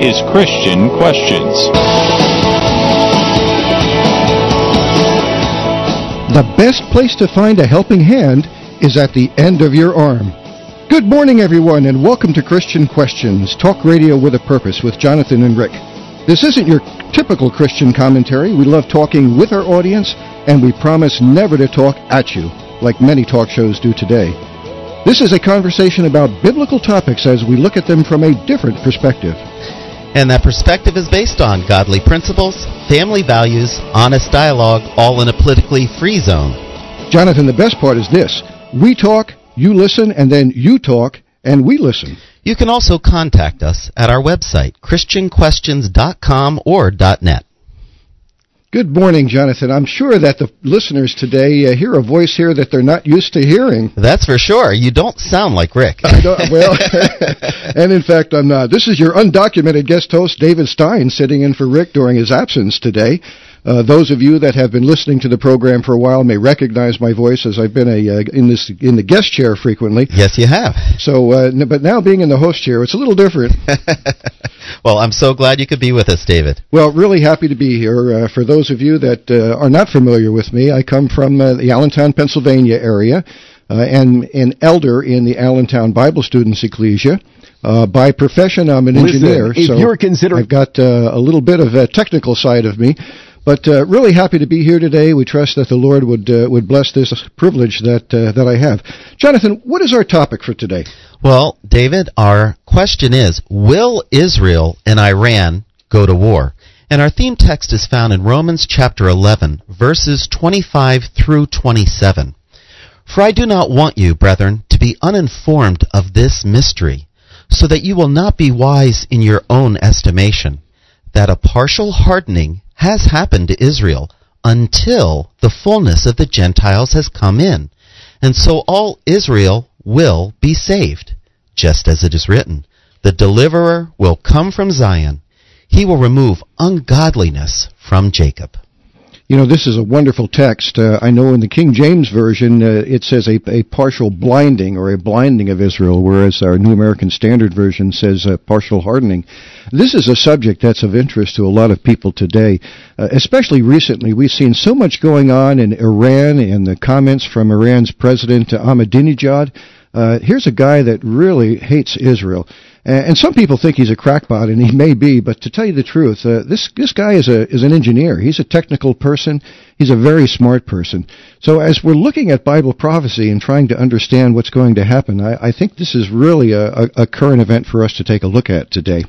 is Christian Questions. The best place to find a helping hand is at the end of your arm. Good morning, everyone, and welcome to Christian Questions, talk radio with a purpose with Jonathan and Rick. This isn't your typical Christian commentary. We love talking with our audience, and we promise never to talk at you, like many talk shows do today. This is a conversation about biblical topics as we look at them from a different perspective. And that perspective is based on godly principles, family values, honest dialogue, all in a politically free zone. Jonathan, the best part is this. We talk, you listen, and then you talk, and we listen. You can also contact us at our website, christianquestions.com or .net. Good morning, Jonathan. I'm sure that the listeners today uh, hear a voice here that they're not used to hearing. That's for sure. You don't sound like Rick. I don't, well, and in fact, I'm not. This is your undocumented guest host, David Stein, sitting in for Rick during his absence today. Uh, those of you that have been listening to the program for a while may recognize my voice as I've been a uh, in this in the guest chair frequently. Yes, you have. So, uh, but now being in the host chair, it's a little different. well, I'm so glad you could be with us, David. Well, really happy to be here. Uh, for those of you that uh, are not familiar with me, I come from uh, the Allentown, Pennsylvania area, and an elder in the Allentown Bible Students Ecclesia. Uh, by profession, I'm an Listen, engineer, if so you're considering I've got uh, a little bit of a technical side of me. But uh, really happy to be here today. We trust that the Lord would uh, would bless this privilege that uh, that I have. Jonathan, what is our topic for today? Well, David, our question is: Will Israel and Iran go to war? And our theme text is found in Romans chapter 11, verses 25 through 27. For I do not want you, brethren, to be uninformed of this mystery, so that you will not be wise in your own estimation, that a partial hardening has happened to Israel until the fullness of the Gentiles has come in. And so all Israel will be saved, just as it is written. The deliverer will come from Zion. He will remove ungodliness from Jacob. You know, this is a wonderful text. Uh, I know in the King James Version uh, it says a, a, partial blinding or a blinding of Israel, whereas our New American Standard Version says a partial hardening. This is a subject that's of interest to a lot of people today, uh, especially recently. We've seen so much going on in Iran and the comments from Iran's President Ahmadinejad. Uh, here's a guy that really hates Israel. And some people think he's a crackpot, and he may be. But to tell you the truth, uh, this this guy is a is an engineer. He's a technical person. He's a very smart person. So as we're looking at Bible prophecy and trying to understand what's going to happen, I, I think this is really a, a, a current event for us to take a look at today.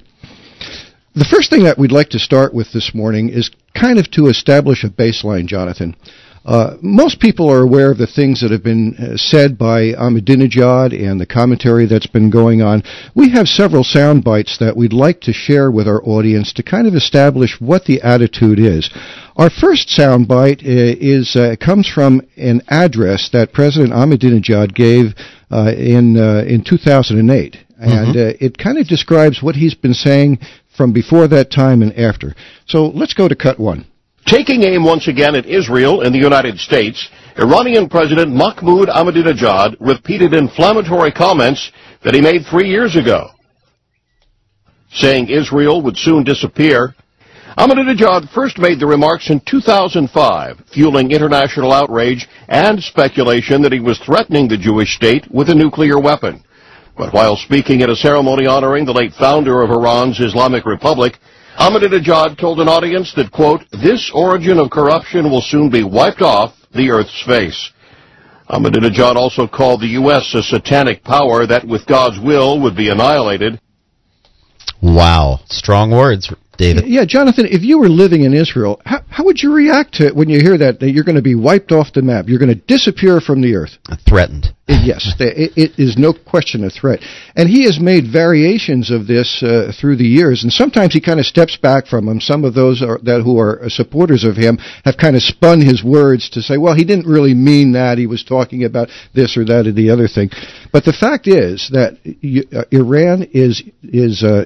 The first thing that we'd like to start with this morning is kind of to establish a baseline, Jonathan. Uh, most people are aware of the things that have been uh, said by Ahmadinejad and the commentary that's been going on. We have several sound bites that we'd like to share with our audience to kind of establish what the attitude is. Our first sound bite uh, is uh, comes from an address that President Ahmadinejad gave uh, in uh, in 2008, mm-hmm. and it kind of describes what he's been saying from before that time and after. So let's go to cut one. Taking aim once again at Israel and the United States, Iranian President Mahmoud Ahmadinejad repeated inflammatory comments that he made three years ago. Saying Israel would soon disappear, Ahmadinejad first made the remarks in 2005, fueling international outrage and speculation that he was threatening the Jewish state with a nuclear weapon. But while speaking at a ceremony honoring the late founder of Iran's Islamic Republic, Ahmadinejad told an audience that, quote, this origin of corruption will soon be wiped off the earth's face. Ahmadinejad also called the U.S. a satanic power that, with God's will, would be annihilated. Wow. Strong words, David. Yeah, Jonathan, if you were living in Israel, how, how would you react to it when you hear that, that you're going to be wiped off the map? You're going to disappear from the earth? Threatened. yes, it, it is no question a threat. And he has made variations of this uh, through the years, and sometimes he kind of steps back from them. Some of those are, that who are supporters of him have kind of spun his words to say, well, he didn't really mean that. He was talking about this or that or the other thing. But the fact is that uh, Iran is is uh,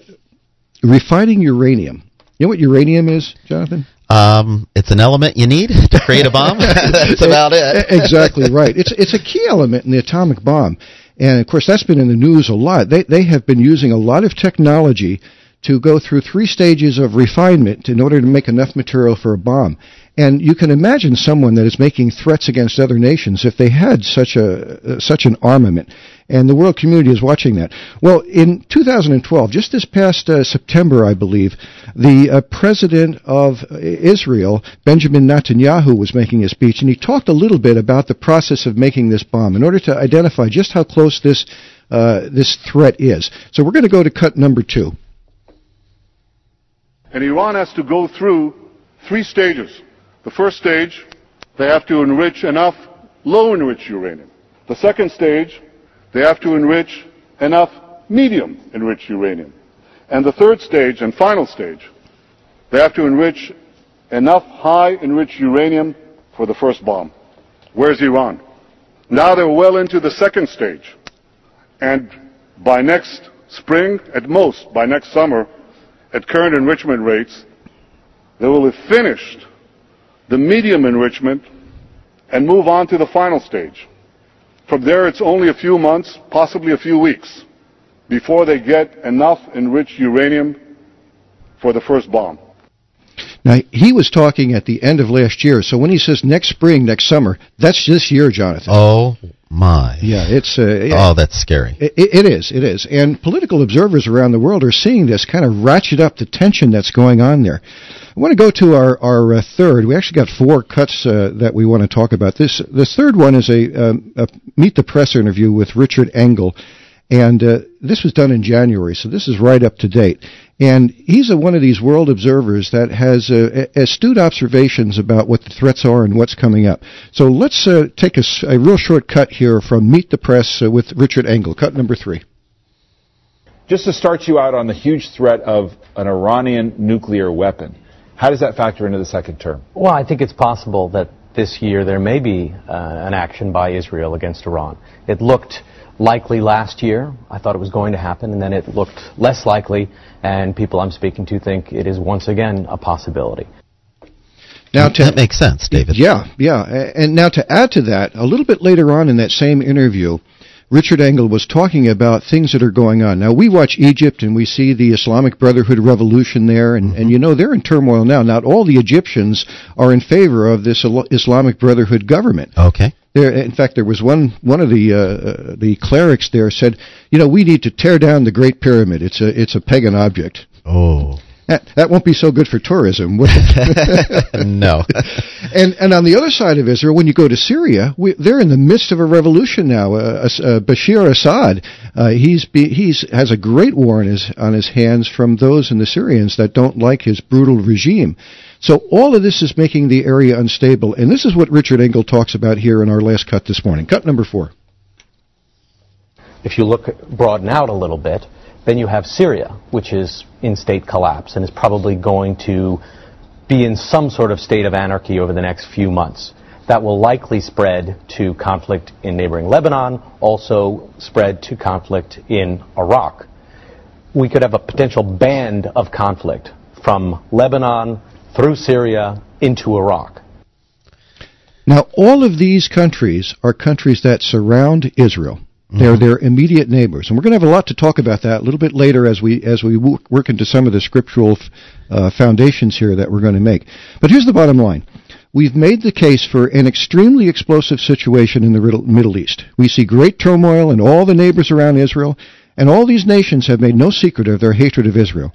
refining uranium. You know what uranium is, Jonathan? Um, it's an element you need to create a bomb. that's about it. exactly right. It's it's a key element in the atomic bomb, and of course that's been in the news a lot. They they have been using a lot of technology to go through three stages of refinement in order to make enough material for a bomb. And you can imagine someone that is making threats against other nations if they had such a uh, such an armament. And the world community is watching that. Well, in 2012, just this past uh, September, I believe, the uh, president of Israel, Benjamin Netanyahu, was making a speech, and he talked a little bit about the process of making this bomb in order to identify just how close this uh, this threat is. So we're going to go to cut number two. And Iran has to go through three stages. The first stage, they have to enrich enough low enriched uranium. The second stage, they have to enrich enough medium enriched uranium. And the third stage and final stage, they have to enrich enough high enriched uranium for the first bomb. Where's Iran? Now they're well into the second stage. And by next spring, at most by next summer, at current enrichment rates, they will have finished the medium enrichment and move on to the final stage. From there, it's only a few months, possibly a few weeks, before they get enough enriched uranium for the first bomb. Now, he was talking at the end of last year, so when he says next spring, next summer, that's this year, Jonathan. Oh, my. Yeah, it's. Uh, oh, that's scary. It, it is, it is. And political observers around the world are seeing this kind of ratchet up the tension that's going on there. I want to go to our, our uh, third. We actually got four cuts uh, that we want to talk about. This The third one is a, um, a Meet the Press interview with Richard Engel. And uh, this was done in January, so this is right up to date. And he's a, one of these world observers that has uh, astute observations about what the threats are and what's coming up. So let's uh, take a, a, real short cut here from Meet the Press uh, with Richard Engel, cut number three. Just to start you out on the huge threat of an Iranian nuclear weapon, how does that factor into the second term? Well, I think it's possible that this year there may be uh, an action by Israel against Iran. It looked likely last year. I thought it was going to happen, and then it looked less likely, and people I'm speaking to think it is once again a possibility. Now to, that makes sense, David. Yeah, yeah. And now to add to that, a little bit later on in that same interview, Richard Engel was talking about things that are going on. Now we watch Egypt and we see the Islamic Brotherhood revolution there, and, mm-hmm. and you know they're in turmoil now. Not all the Egyptians are in favor of this Islamic Brotherhood government. Okay. There, in fact, there was one one of the uh, uh, the clerics there said, you know, we need to tear down the Great Pyramid. It's a it's a pagan object. Oh. That, that won't be so good for tourism, would it? no. and and on the other side of Israel, when you go to Syria, we, they're in the midst of a revolution now. Uh, uh, Bashir Assad, uh, he's be, he's has a great war on his on his hands from those in the Syrians that don't like his brutal regime. So all of this is making the area unstable, and this is what Richard Engel talks about here in our last cut this morning. Cut number four. If you look broaden out a little bit, then you have Syria, which is in state collapse and is probably going to be in some sort of state of anarchy over the next few months. That will likely spread to conflict in neighboring Lebanon, also spread to conflict in Iraq. We could have a potential band of conflict from Lebanon through Syria into Iraq. Now, all of these countries are countries that surround Israel. Mm-hmm. They're their immediate neighbors, and we're going to have a lot to talk about that a little bit later as we as we work into some of the scriptural uh, foundations here that we're going to make. But here's the bottom line: we've made the case for an extremely explosive situation in the Middle East. We see great turmoil in all the neighbors around Israel, and all these nations have made no secret of their hatred of Israel.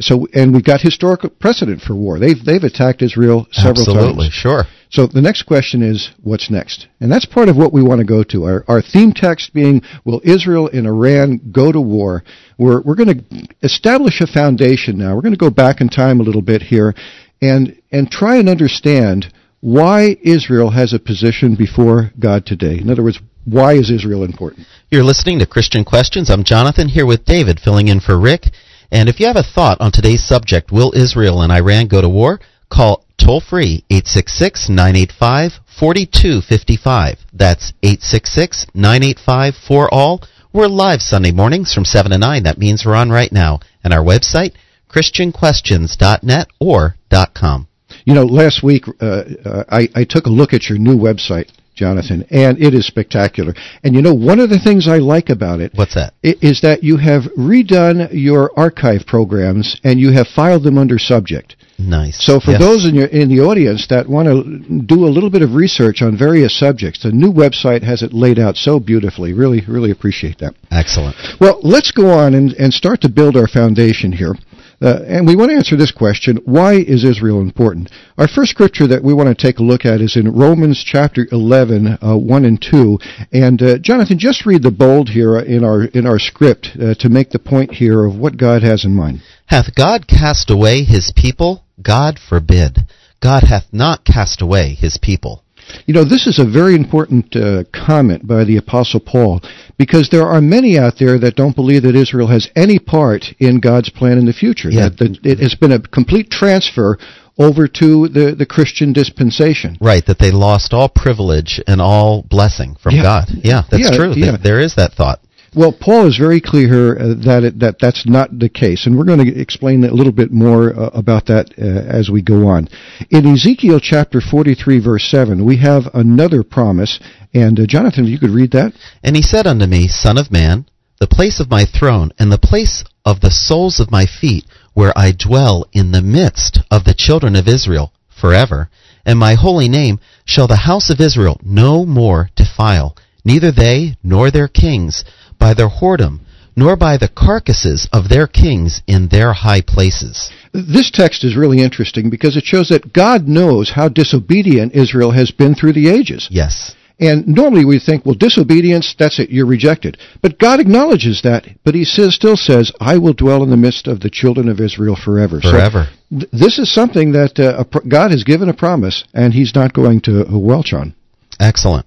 So, and we've got historical precedent for war. They've they've attacked Israel several Absolutely, times. Absolutely, sure. So the next question is, what's next? And that's part of what we want to go to. Our, our theme text being, will Israel and Iran go to war? We're we're going to establish a foundation now. We're going to go back in time a little bit here, and and try and understand why Israel has a position before God today. In other words, why is Israel important? You're listening to Christian Questions. I'm Jonathan here with David, filling in for Rick. And if you have a thought on today's subject, will Israel and Iran go to war? Call toll free 866 985 4255. That's 866 985 4 all. We're live Sunday mornings from 7 to 9. That means we're on right now. And our website, ChristianQuestions.net or .com. You know, last week uh, uh, I, I took a look at your new website Jonathan, and it is spectacular. And you know, one of the things I like about it What's that? is that you have redone your archive programs and you have filed them under subject. Nice. So for Yes. those in your in the audience that want to do a little bit of research on various subjects, the new website has it laid out so beautifully. Really, really appreciate that. Excellent. Well, let's go on and, and start to build our foundation here. Uh, and we want to answer this question why is Israel important? Our first scripture that we want to take a look at is in Romans chapter 11, uh, 1 and 2. And uh, Jonathan, just read the bold here in our, in our script uh, to make the point here of what God has in mind. Hath God cast away his people? God forbid. God hath not cast away his people. You know, this is a very important uh, comment by the Apostle Paul because there are many out there that don't believe that Israel has any part in God's plan in the future. Yeah. That, that it has been a complete transfer over to the, the Christian dispensation. Right, that they lost all privilege and all blessing from Yeah. God. Yeah, that's Yeah, true. yeah. Th- There is that thought. Well, Paul is very clear uh, that it, that that's not the case, and we're going to explain a little bit more uh, about that uh, as we go on. In Ezekiel chapter 43, verse 7, we have another promise, and uh, Jonathan, you could read that. And he said unto me, Son of man, the place of my throne and the place of the soles of my feet, where I dwell in the midst of the children of Israel forever, and my holy name shall the house of Israel no more defile, neither they nor their kings, by their whoredom, nor by the carcasses of their kings in their high places. This text is really interesting because it shows that God knows how disobedient Israel has been through the ages. Yes. And normally we think, well, disobedience, that's it, you're rejected. But God acknowledges that, but He says, still says, I will dwell in the midst of the children of Israel forever. So, Forever. th- this is something that uh, a pr- God has given a promise, and He's not going to uh, welch on. Excellent.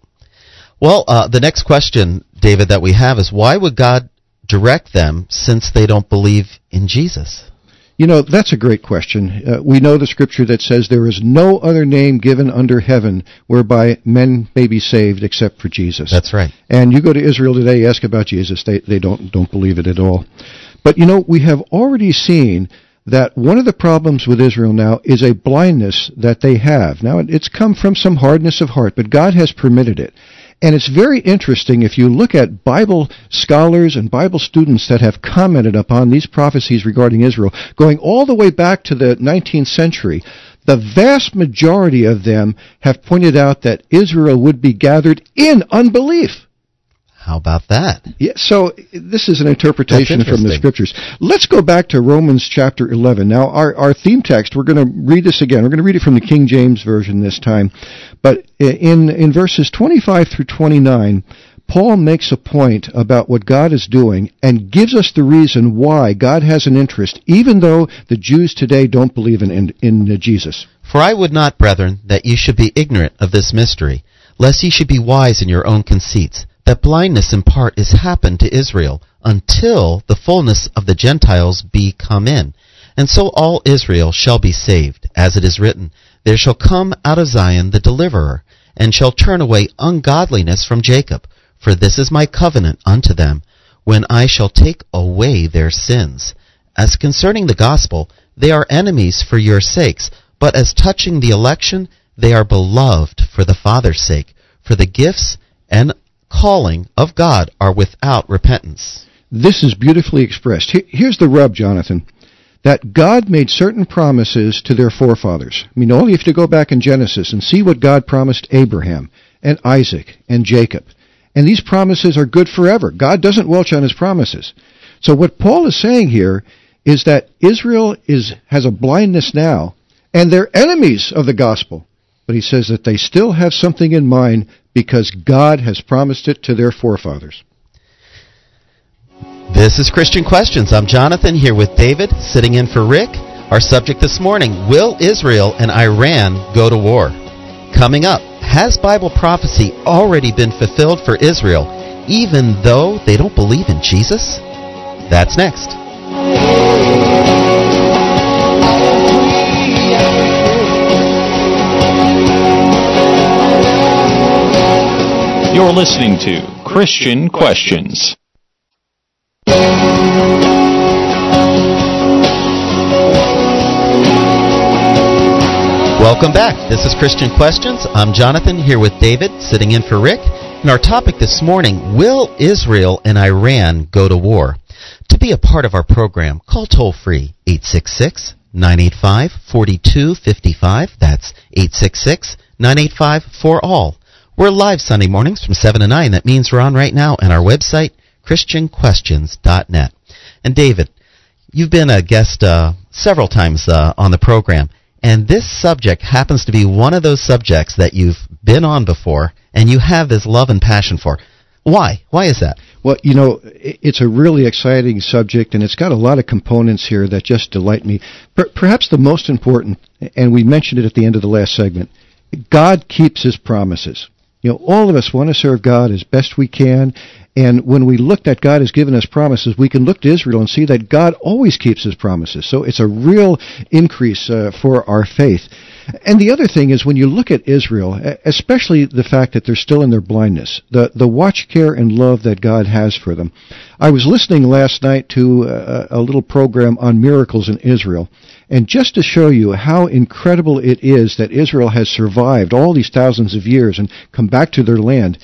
Well, uh, the next question, David, that we have is why would God direct them since they don't believe in Jesus? You know, that's a great question. Uh, we know the scripture that says there is no other name given under heaven whereby men may be saved except for Jesus. That's right. And you go to Israel today, ask about Jesus, they, they don't, don't believe it at all. But you know, we have already seen that one of the problems with Israel now is a blindness that they have. Now, it's come from some hardness of heart, but God has permitted it. And it's very interesting if you look at Bible scholars and Bible students that have commented upon these prophecies regarding Israel, going all the way back to the 19th century. The vast majority of them have pointed out that Israel would be gathered in unbelief. How about that? Yeah, so this is an interpretation from the scriptures. Let's go back to Romans chapter 11. Now, our, our theme text, we're going to read this again. We're going to read it from the King James Version this time. But in, in verses 25 through 29, Paul makes a point about what God is doing and gives us the reason why God has an interest, even though the Jews today don't believe in, in, in Jesus. For I would not, brethren, that ye should be ignorant of this mystery, lest ye should be wise in your own conceits, that blindness in part is happened to Israel, until the fullness of the Gentiles be come in. And so all Israel shall be saved, as it is written, There shall come out of Zion the deliverer, and shall turn away ungodliness from Jacob. For this is my covenant unto them, when I shall take away their sins. As concerning the gospel, they are enemies for your sakes, but as touching the election, they are beloved for the Father's sake. For the gifts and calling of God are without repentance. This is beautifully expressed. Here's the rub, Jonathan. That God made certain promises to their forefathers. I mean, all you have to go back in Genesis and see what God promised Abraham and Isaac and Jacob. And these promises are good forever. God doesn't welch on his promises. So what Paul is saying here is that Israel is, has a blindness now, and they're enemies of the gospel. But he says that they still have something in mind because God has promised it to their forefathers. This is Christian Questions. I'm Jonathan here with David, sitting in for Rick. Our subject this morning Will Israel and Iran go to war? Coming up, has Bible prophecy already been fulfilled for Israel, even though they don't believe in Jesus? That's next. You're listening to Christian Questions. Welcome back. This is Christian Questions. I'm Jonathan here with David, sitting in for Rick. And our topic this morning Will Israel and Iran go to war? To be a part of our program, call toll free 866 985 4255. That's 866 985 for all. We're live Sunday mornings from 7 to 9. That means we're on right now on our website, ChristianQuestions.net. And David, you've been a guest uh, several times uh, on the program, and this subject happens to be one of those subjects that you've been on before and you have this love and passion for. Why? Why is that? Well, you know, it's a really exciting subject, and it's got a lot of components here that just delight me. Per- perhaps the most important, and we mentioned it at the end of the last segment, God keeps His promises. You know, all of us want to serve God as best we can, and when we look that God has given us promises, we can look to Israel and see that God always keeps His promises. So it's a real increase uh, for our faith. And the other thing is when you look at Israel, especially the fact that they're still in their blindness, the, the watch care and love that God has for them. I was listening last night to a, a little program on miracles in Israel. And just to show you how incredible it is that Israel has survived all these thousands of years and come back to their land,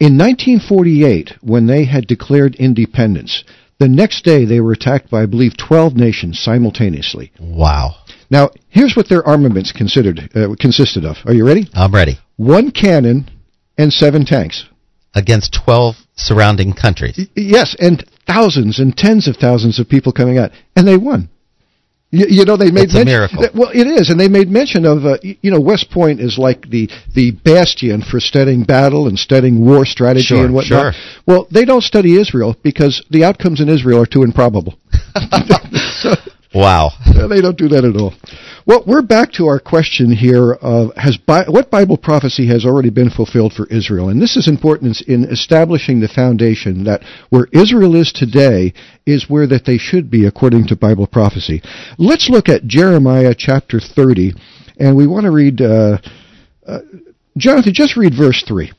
in 1948, when they had declared independence, the next day they were attacked by, I believe, 12 nations simultaneously. Wow. Now, here's what their armaments considered uh, consisted of. Are you ready? I'm ready. One cannon and seven tanks. Against 12 surrounding countries. Y- yes, and thousands and tens of thousands of people coming out. And they won. You, you, know, they made it's mention, a miracle. Well, it is, and they made mention of, uh, you know, West Point is like the the bastion for studying battle and studying war strategy sure, and whatnot. Sure. Well, they don't study Israel because the outcomes in Israel are too improbable. so, wow, they don't do that at all. Well, we're back to our question here of has Bi- what Bible prophecy has already been fulfilled for Israel, and this is important in establishing the foundation that where Israel is today is where that they should be according to Bible prophecy. Let's look at Jeremiah chapter 30, and we want to read. Uh, uh, Jonathan, just read verse 3.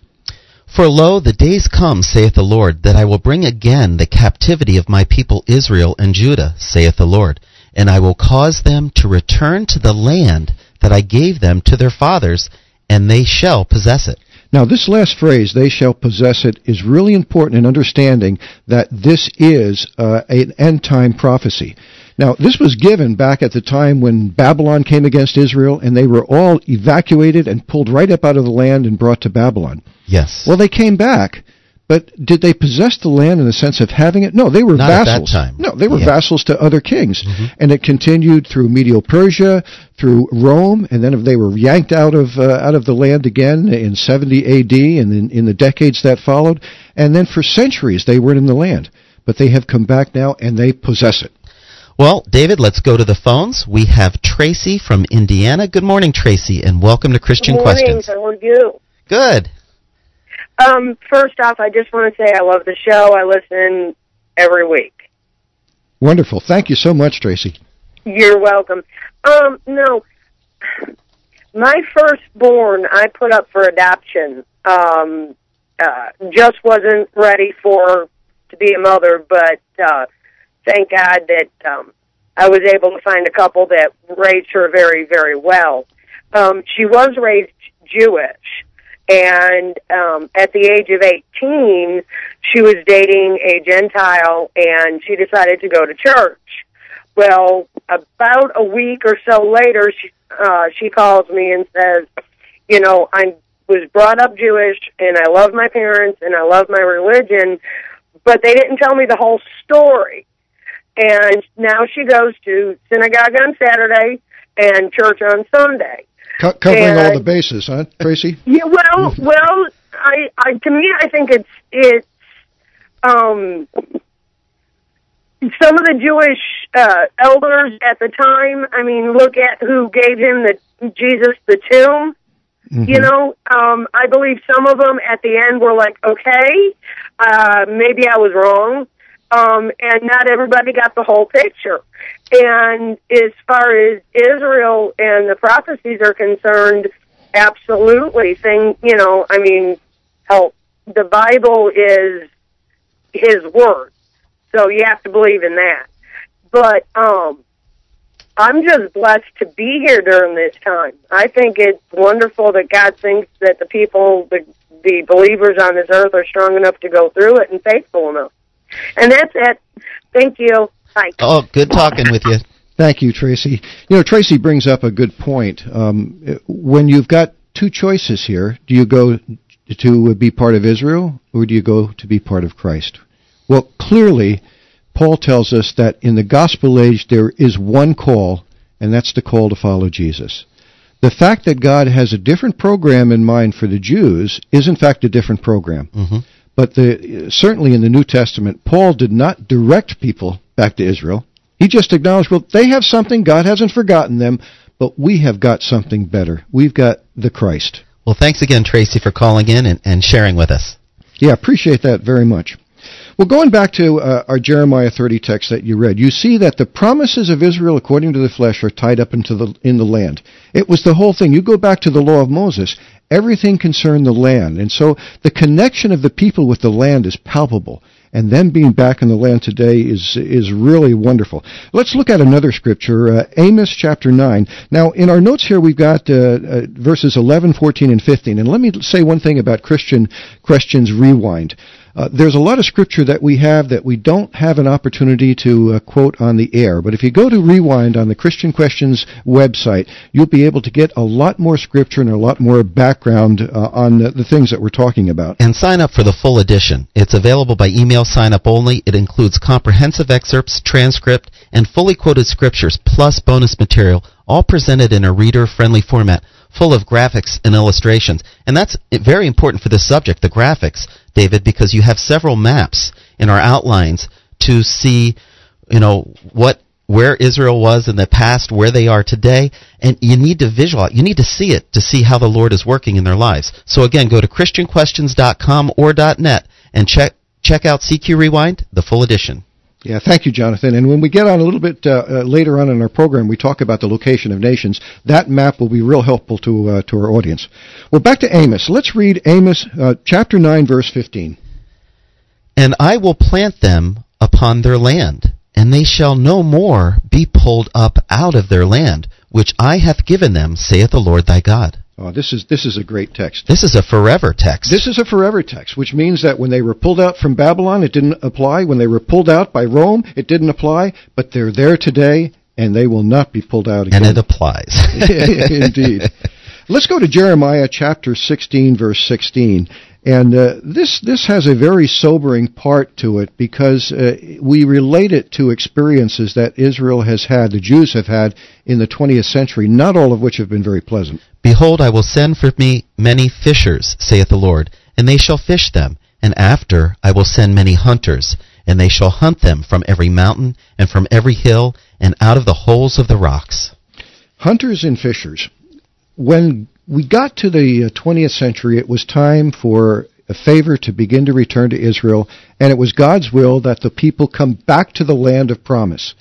For lo, the days come, saith the Lord, that I will bring again the captivity of my people Israel and Judah, saith the Lord and I will cause them to return to the land that I gave them to their fathers, and they shall possess it. Now, this last phrase, they shall possess it, is really important in understanding that this is uh, an end time prophecy. Now, this was given back at the time when Babylon came against Israel, and they were all evacuated and pulled right up out of the land and brought to Babylon. Yes. Well, they came back, but did they possess the land in the sense of having it? No, they were Not vassals. At that time. No, they were yeah. vassals to other kings. Mm-hmm. And it continued through Medo Persia, through Rome, and then they were yanked out of uh, out of the land again in 70 AD and in, in the decades that followed. And then for centuries they weren't in the land. But they have come back now and they possess it. Well, David, let's go to the phones. We have Tracy from Indiana. Good morning, Tracy, and welcome to Christian Good morning. Questions. How are you? Good. Um, first off, I just want to say I love the show. I listen every week. Wonderful. Thank you so much, Tracy. You're welcome. Um, no, my firstborn I put up for adoption. Um, uh, just wasn't ready for to be a mother, but uh, thank God that um, I was able to find a couple that raised her very, very well. Um, she was raised Jewish and um at the age of 18 she was dating a gentile and she decided to go to church. Well about a week or so later she uh she calls me and says you know i was brought up jewish and i love my parents and i love my religion but they didn't tell me the whole story. And now she goes to synagogue on saturday and church on sunday Co- covering and, all the bases, huh, Tracy? Yeah. Well, well, I, I, to me, I think it's it's um, some of the Jewish uh, elders at the time. I mean, look at who gave him the Jesus the tomb. Mm-hmm. You know, um, I believe some of them at the end were like, okay, uh, maybe I was wrong. Um, and not everybody got the whole picture. And as far as Israel and the prophecies are concerned, absolutely. Thing, you know, I mean, hell, the Bible is His word, so you have to believe in that. But um, I'm just blessed to be here during this time. I think it's wonderful that God thinks that the people, the, the believers on this earth are strong enough to go through it and faithful enough. And that's it. Thank you. Bye. Oh, good talking with you. Thank you, Tracy. You know, Tracy brings up a good point. Um, when you've got two choices here, do you go to be part of Israel or do you go to be part of Christ? Well, clearly, Paul tells us that in the gospel age there is one call, and that's the call to follow Jesus. The fact that God has a different program in mind for the Jews is in fact a different program. Mm-hmm. But the, certainly in the New Testament, Paul did not direct people back to Israel. He just acknowledged, well, they have something, God hasn't forgotten them, but we have got something better. We've got the Christ. Well, thanks again, Tracy, for calling in and, and sharing with us. Yeah, appreciate that very much. Well, going back to uh, our Jeremiah 30 text that you read, you see that the promises of Israel according to the flesh are tied up into the, in the land. It was the whole thing. You go back to the law of Moses, everything concerned the land. And so the connection of the people with the land is palpable. And them being back in the land today is is really wonderful. Let's look at another scripture, uh, Amos chapter 9. Now, in our notes here, we've got uh, uh, verses 11, 14, and 15. And let me say one thing about Christian Questions Rewind. Uh, there's a lot of scripture that we have that we don't have an opportunity to uh, quote on the air. But if you go to Rewind on the Christian Questions website, you'll be able to get a lot more scripture and a lot more background uh, on the, the, things that we're talking about. And sign up for the full edition. It's available by email sign up only. It includes comprehensive excerpts, transcript, and fully quoted scriptures, plus bonus material, all presented in a reader friendly format full of graphics and illustrations. And that's very important for this subject, the graphics, David, because you have several maps in our outlines to see, you know, what where Israel was in the past, where they are today, and you need to visualize, you need to see it to see how the Lord is working in their lives. So again, go to christianquestions.com or .net and check check out CQ Rewind, the full edition. Yeah, thank you, Jonathan. And when we get on a little bit uh, uh, later on in our program, we talk about the location of nations. That map will be real helpful to uh, to our audience. Well, back to Amos. Let's read Amos uh, chapter nine, verse fifteen. And I will plant them upon their land, and they shall no more be pulled up out of their land, which I have given them, saith the Lord thy God. Oh, this is this is a great text. This is a forever text. This is a forever text, which means that when they were pulled out from Babylon, it didn't apply. When they were pulled out by Rome, it didn't apply. But they're there today, and they will not be pulled out again. And it applies. Indeed. Let's go to Jeremiah chapter 16, verse 16. And uh, this this has a very sobering part to it because uh, we relate it to experiences that Israel has had, the Jews have had in the 20th century, not all of which have been very pleasant. Behold, I will send for me many fishers, saith the Lord, and they shall fish them. And after I will send many hunters, and they shall hunt them from every mountain and from every hill and out of the holes of the rocks. Hunters and fishers. When we got to the 20th uh, century, it was time for a favor to begin to return to Israel, and it was God's will that the people come back to the land of promise.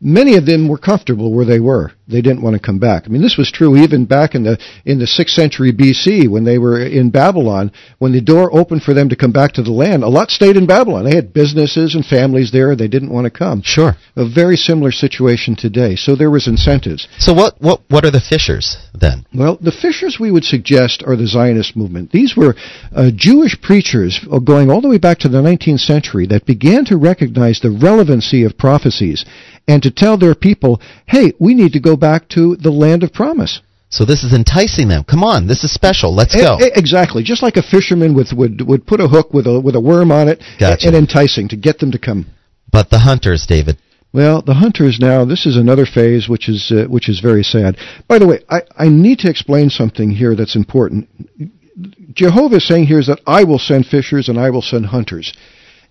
Many of them were comfortable where they were they didn't want to come back. I mean, this was true even back in the in the sixth century BC when they were in Babylon. When the door opened for them to come back to the land, a lot stayed in Babylon. They had businesses and families there. They didn't want to come. Sure, a very similar situation today. So there was incentives. So what what what are the fishers then? Well, the fishers we would suggest are the Zionist movement. These were uh, Jewish preachers going all the way back to the 19th century that began to recognize the relevancy of prophecies and to tell their people, hey, we need to go back to the land of promise. So this is enticing them. Come on, this is special. Let's go. exactly, just like a fisherman would would would put a hook with a with a worm on it, gotcha. and enticing to get them to come. But the hunters, David. Well, the hunters now. This is another phase, which is uh, which is very sad. By the way, I I need to explain something here that's important. Jehovah is saying here is that I will send fishers and I will send hunters.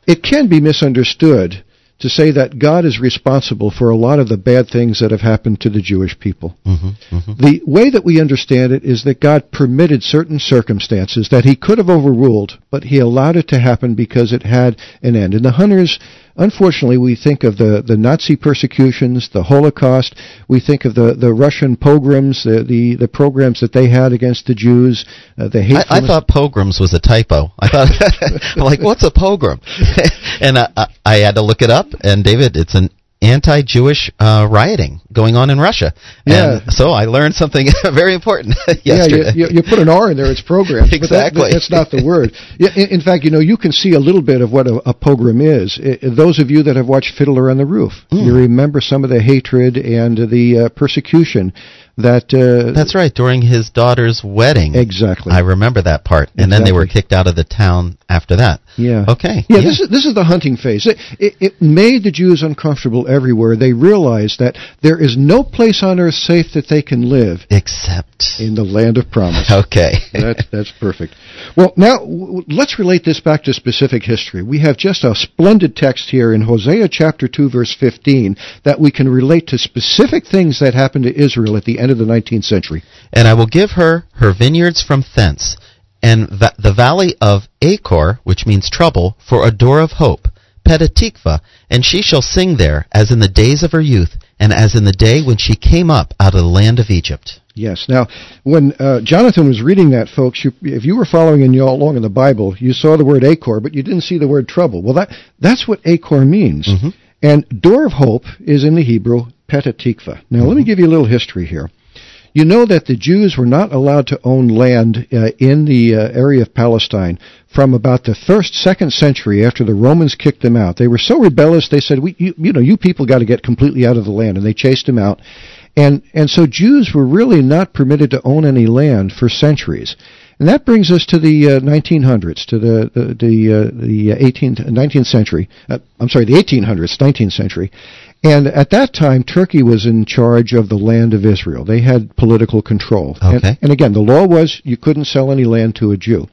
It can be misunderstood to say that God is responsible for a lot of the bad things that have happened to the Jewish people. Mm-hmm, mm-hmm. The way that we understand it is that God permitted certain circumstances that he could have overruled, but he allowed it to happen because it had an end. And the hunters Unfortunately, we think of the, the Nazi persecutions, the Holocaust. We think of the, the Russian pogroms, the, the, the programs that they had against the Jews. Uh, the I, I, thought pogroms was a typo. I thought, I'm like, what's a pogrom? and I, I, I, had to look it up. And David, it's an anti-Jewish uh, rioting going on in Russia. Yeah. And so I learned something very important Yeah, yesterday. you, you, you put an R in there, it's programmed. But that- Exactly. that's not the word. Yeah, in, in fact, you know, you can see a little bit of what a, a pogrom is. I, those of you that have watched Fiddler on the Roof, Hmm. you remember some of the hatred and the uh, persecution that. Uh, That's right. During his daughter's wedding. Exactly. I remember that part. And then they were kicked out of the town after that. Yeah. Okay. Yeah, This, is, this is the hunting phase. It, it, it made the Jews uncomfortable everywhere. They realized that there is no place on earth safe that they can live Except. in the land of promise. Okay. that's that's perfect. Well, now w- let's relate this back to specific history. We have just a splendid text here in Hosea chapter 2 verse 15 that we can relate to specific things that happened to Israel at the end of the 19th century. And I will give her her vineyards from thence, and va- the valley of Achor, which means trouble, for a door of hope, Petah Tikva, and she shall sing there as in the days of her youth, and as in the day when she came up out of the land of Egypt. Yes. Now, when uh, Jonathan was reading that, folks, you, if you were following in, along in the Bible, you saw the word Achor, but you didn't see the word trouble. Well, that that's what Achor means. And door of hope is in the Hebrew Petah Tikva. Now, let me give you a little history here. You know that the Jews were not allowed to own land uh, in the uh, area of Palestine from about the first, second century after the Romans kicked them out. They were so rebellious, they said, we, you, you know, you people got to get completely out of the land, and they chased them out. And, and so Jews were really not permitted to own any land for centuries. And that brings us to the uh, 1900s, to the the the, uh, the 18th, 19th century. Uh, I'm sorry, the 1800s, 19th century. And at that time, Turkey was in charge of the land of Israel. They had political control. And, Okay. and again, the law was you couldn't sell any land to a Jew.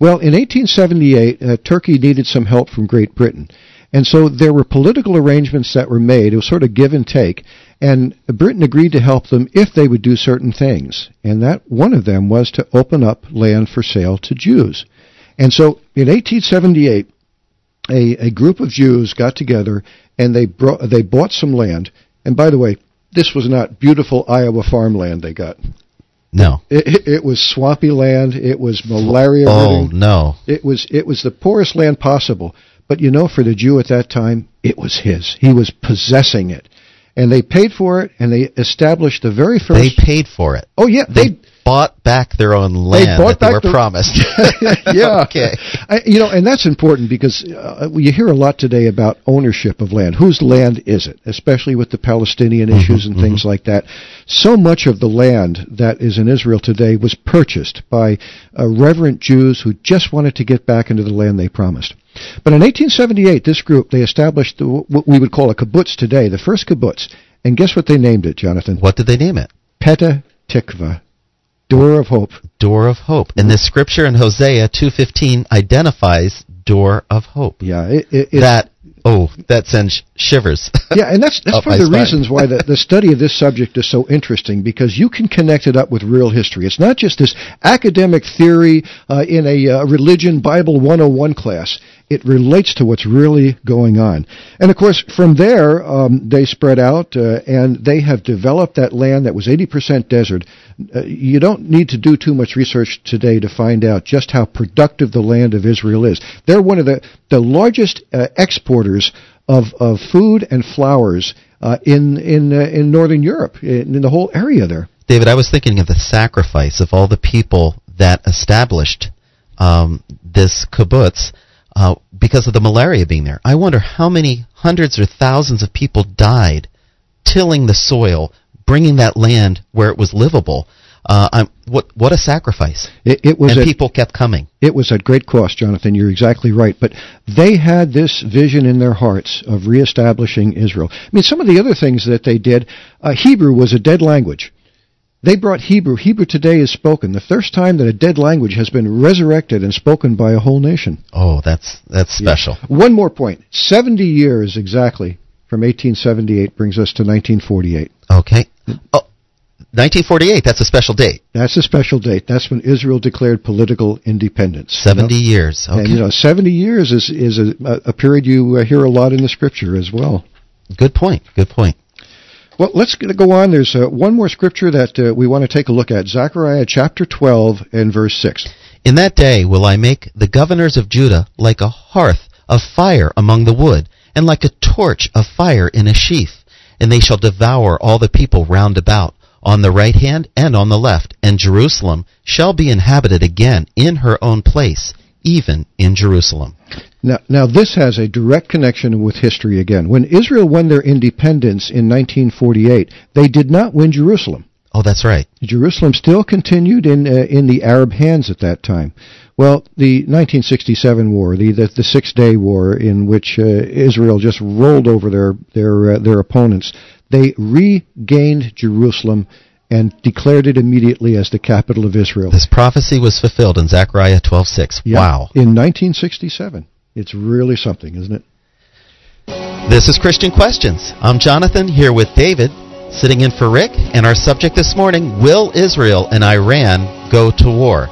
Well, in 1878, uh, Turkey needed some help from Great Britain. And so there were political arrangements that were made. It was sort of give and take. And Britain agreed to help them if they would do certain things. And that one of them was to open up land for sale to Jews. And so in 1878, a, a group of Jews got together and they brought, they bought some land. And by the way, this was not beautiful Iowa farmland they got. No. It, it, was swampy land. It was malaria Oh, ridden. no. It was it was the poorest land possible. But you know, for the Jew at that time, it was his. He was possessing it, and they paid for it, and they established the very first. They paid for it. oh yeah, They. Bought back their own land bought that they were promised. yeah. okay. I, you know, and that's important because uh, you hear a lot today about ownership of land. Whose land is it? Especially with the Palestinian issues and things like that. So much of the land that is in Israel today was purchased by uh, reverent Jews who just wanted to get back into the land they promised. But in 1878, this group they established the, what we would call a kibbutz today, the first kibbutz. And guess what they named it, Jonathan? What did they name it? Petah Tikva, Door of Hope. Door of Hope. And this scripture in Hosea 2:15 identifies door of hope. Yeah, it, it, that oh, that sends shivers. Yeah, and that's that's one of the spine. reasons why the, the study of this subject is so interesting because you can connect it up with real history. It's not just this academic theory uh, in a uh, religion Bible 101 class. It relates to what's really going on. And of course, from there, um, they spread out uh, and they have developed that land that was 80% desert. Uh, you don't need to do too much research today to find out just how productive the land of Israel is. They're one of the, the largest uh, exporters of, of food and flowers uh, in in uh, in northern Europe, in, in the whole area there. David, I was thinking of the sacrifice of all the people that established um, this kibbutz uh, because of the malaria being there. I wonder how many hundreds or thousands of people died tilling the soil, bringing that land where it was livable. Uh, I'm, what what a sacrifice! It, it was and at, people kept coming. it was at great cost, Jonathan. You're exactly right. But they had this vision in their hearts of reestablishing Israel. I mean, some of the other things that they did. Uh, Hebrew was a dead language. They brought Hebrew. Hebrew today is spoken. The first time that a dead language has been resurrected and spoken by a whole nation. Oh, that's that's special. One more point. 70 years exactly from 1878 brings us to 1948. Okay. Oh, 1948. That's a special date. That's a special date. That's when Israel declared political independence. You know? 70 years. Okay. And you know, 70 years is is a, a period you uh, hear a lot in the scripture as well. Good point. Good point. Well, let's go on. There's uh, one more scripture that uh, we want to take a look at. Zechariah chapter 12 and verse 6. In that day will I make the governors of Judah like a hearth of fire among the wood, and like a torch of fire in a sheaf. And they shall devour all the people round about, on the right hand and on the left. And Jerusalem shall be inhabited again in her own place, even in Jerusalem. Now, now this has a direct connection with history again. When Israel won their independence in 1948, they did not win Jerusalem. Oh, that's right. Jerusalem still continued in uh, in the Arab hands at that time. Well, the 1967 war, the the, the Six Day War, in which uh, Israel just rolled over their their uh, their opponents, they regained Jerusalem and declared it immediately as the capital of Israel. This prophecy was fulfilled in Zechariah 12:6. Yeah, Wow. In 1967. It's really something, isn't it? This is Christian Questions. I'm Jonathan here with David, sitting in for Rick, and our subject this morning, will Israel and Iran go to war?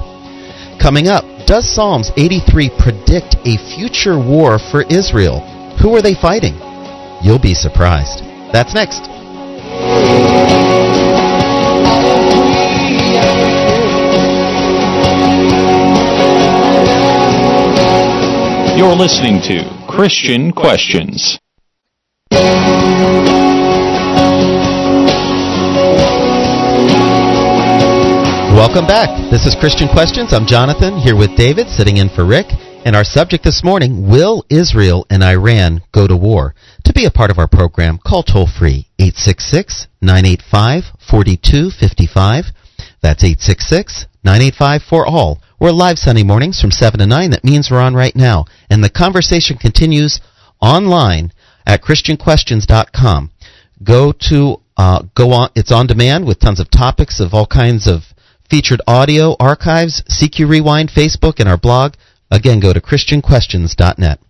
Coming up, does Psalms 83 predict a future war for Israel? Who are they fighting? You'll be surprised. That's next. You're listening to Christian Questions. Welcome back. This is Christian Questions. I'm Jonathan here with David, sitting in for Rick. And our subject this morning Will Israel and Iran go to war? To be a part of our program, call toll free 866 985 4255. That's 866 985 for all. We're live Sunday mornings from 7 to 9. That means we're on right now. And the conversation continues online at ChristianQuestions.com. Go to uh, go on. It's on demand with tons of topics of all kinds of featured audio archives, CQ Rewind, Facebook, and our blog. Again, go to ChristianQuestions.net.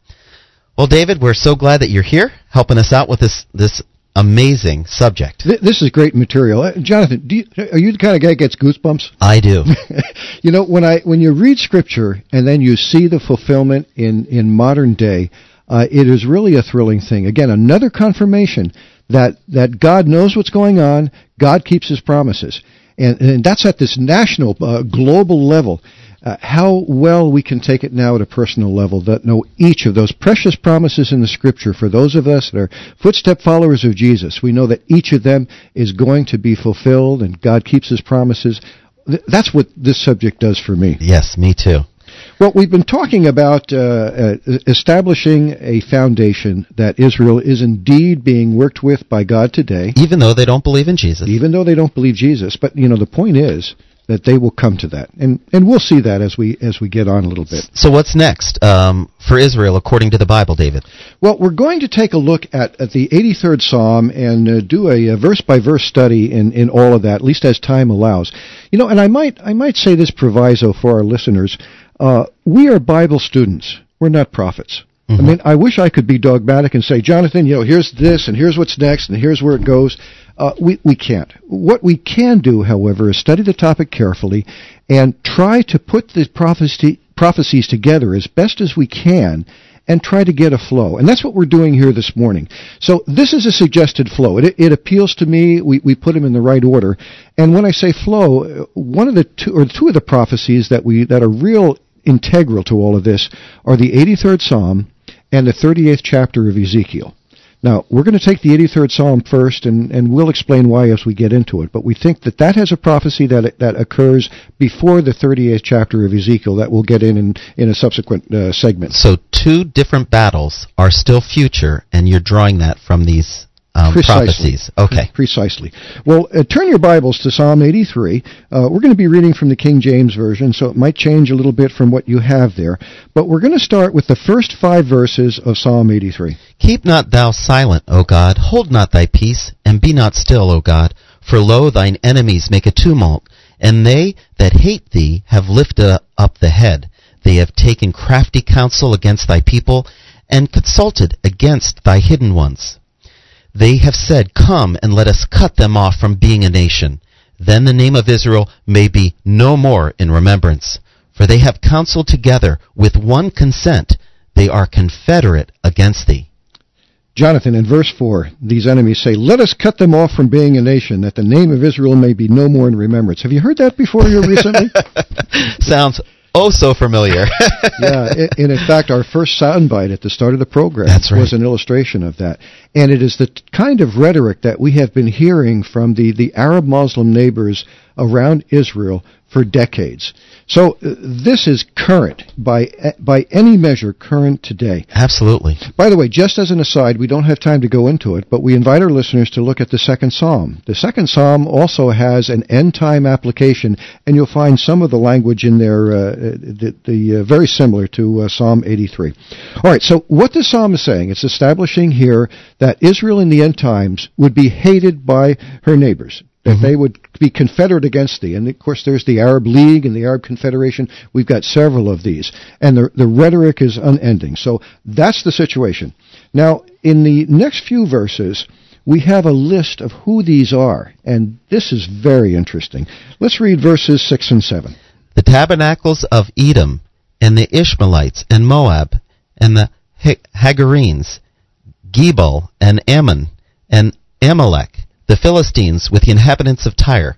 Well, David, we're so glad that you're here, helping us out with this this amazing subject. Th- This is great material. Uh, Jonathan, do you, are you the kind of guy that gets goosebumps? I do. you know, when I when you read scripture and then you see the fulfillment in in modern day, uh, it is really a thrilling thing. Again, another confirmation that that God knows what's going on. God keeps His promises, and and that's at this national, uh, global level. Uh, how well we can take it now at a personal level that know each of those precious promises in the scripture for those of us that are footstep followers of Jesus. We know that each of them is going to be fulfilled and God keeps his promises. Th- That's what this subject does for me. yes, me too. Well, we've been talking about uh, uh, establishing a foundation that Israel is indeed being worked with by God today, Even though they don't believe in Jesus. even though they don't believe Jesus. But you know, the point is that they will come to that, and and we'll see that as we as we get on a little bit. So what's next um, for Israel according to the Bible, David? Well, we're going to take a look at, at the 83rd Psalm and uh, do a, verse by verse study in, in all of that, at least as time allows. You know, and I might I might say this proviso for our listeners: uh, we are Bible students. We're not prophets. I mean, I wish I could be dogmatic and say, Jonathan, you know, here's this and here's what's next and here's where it goes. Uh, we we can't. What we can do, however, is study the topic carefully and try to put the prophecy prophecies together as best as we can and try to get a flow. And that's what we're doing here this morning. So this is a suggested flow. It, it appeals to me. We, we put them in the right order. And when I say flow, uh, one of the two, or two of the prophecies that we, that are real integral to all of this are the 83rd Psalm and the 38th chapter of Ezekiel. Now, we're going to take the 83rd Psalm first, and, and we'll explain why as we get into it. But we think that that has a prophecy that, that occurs before the 38th chapter of Ezekiel that we'll get in in, in a subsequent uh, segment. So two different battles are still future, and you're drawing that from these um, Precisely. prophecies. Okay. Precisely. Well, uh, turn your Bibles to Psalm 83. Uh, we're going to be reading from the King James Version, so it might change a little bit from what you have there. But we're going to start with the first five verses of Psalm 83. Keep not thou silent, O God, hold not thy peace, and be not still, O God. For lo, thine enemies make a tumult, and they that hate thee have lifted up the head. They have taken crafty counsel against thy people, and consulted against thy hidden ones. They have said, Come and let us cut them off from being a nation. Then the name of Israel may be no more in remembrance. For they have counseled together with one consent. They are confederate against thee. Jonathan, in verse 4, these enemies say, Let us cut them off from being a nation, that the name of Israel may be no more in remembrance. Have you heard that before here recently? Sounds oh so familiar. yeah, and in fact, our first soundbite at the start of the program right. was an illustration of that. And it is the t- kind of rhetoric that we have been hearing from the, the Arab Muslim neighbors around Israel for decades. So uh, this is current by by any measure current today. Absolutely. By the way, just as an aside, we don't have time to go into it, but we invite our listeners to look at the second psalm. The second psalm also has an end time application, and you'll find some of the language in there uh, the, the uh, very similar to uh, Psalm 83. All right, so what the psalm is saying, it's establishing here that Israel in the end times would be hated by her neighbors that mm-hmm. they would be confederate against thee. And of course, there's the Arab League and the Arab Confederation. We've got several of these. And the, the rhetoric is unending. So that's the situation. Now, in the next few verses, we have a list of who these are. And this is very interesting. Let's read verses 6 and 7. The tabernacles of Edom, and the Ishmaelites, and Moab, and the Hagarenes, Gebal, and Ammon, and Amalek, the Philistines with the inhabitants of Tyre.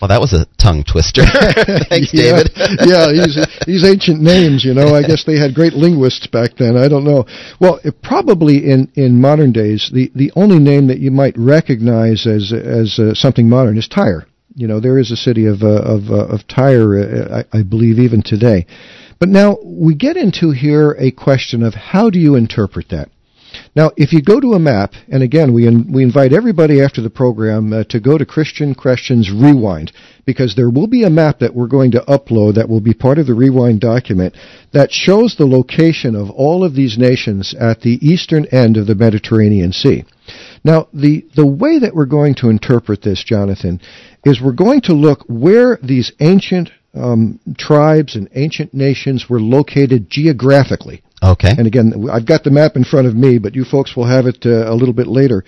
Well, that was a tongue twister. Thanks, yeah, David. yeah, these, these ancient names, you know, I guess they had great linguists back then. I don't know. Well, probably in, in modern days, the, the only name that you might recognize as, as uh, something modern is Tyre. You know, there is a city of, uh, of, uh, of Tyre, uh, I, I believe, even today. But now we get into here a question of how do you interpret that? Now, if you go to a map, and again, we, in, we invite everybody after the program uh, to go to Christian Questions Rewind, because there will be a map that we're going to upload that will be part of the Rewind document that shows the location of all of these nations at the eastern end of the Mediterranean Sea. Now, the, the way that we're going to interpret this, Jonathan, is we're going to look where these ancient um, tribes and ancient nations were located geographically. Okay. And again, I've got the map in front of me, but you folks will have it uh, a little bit later.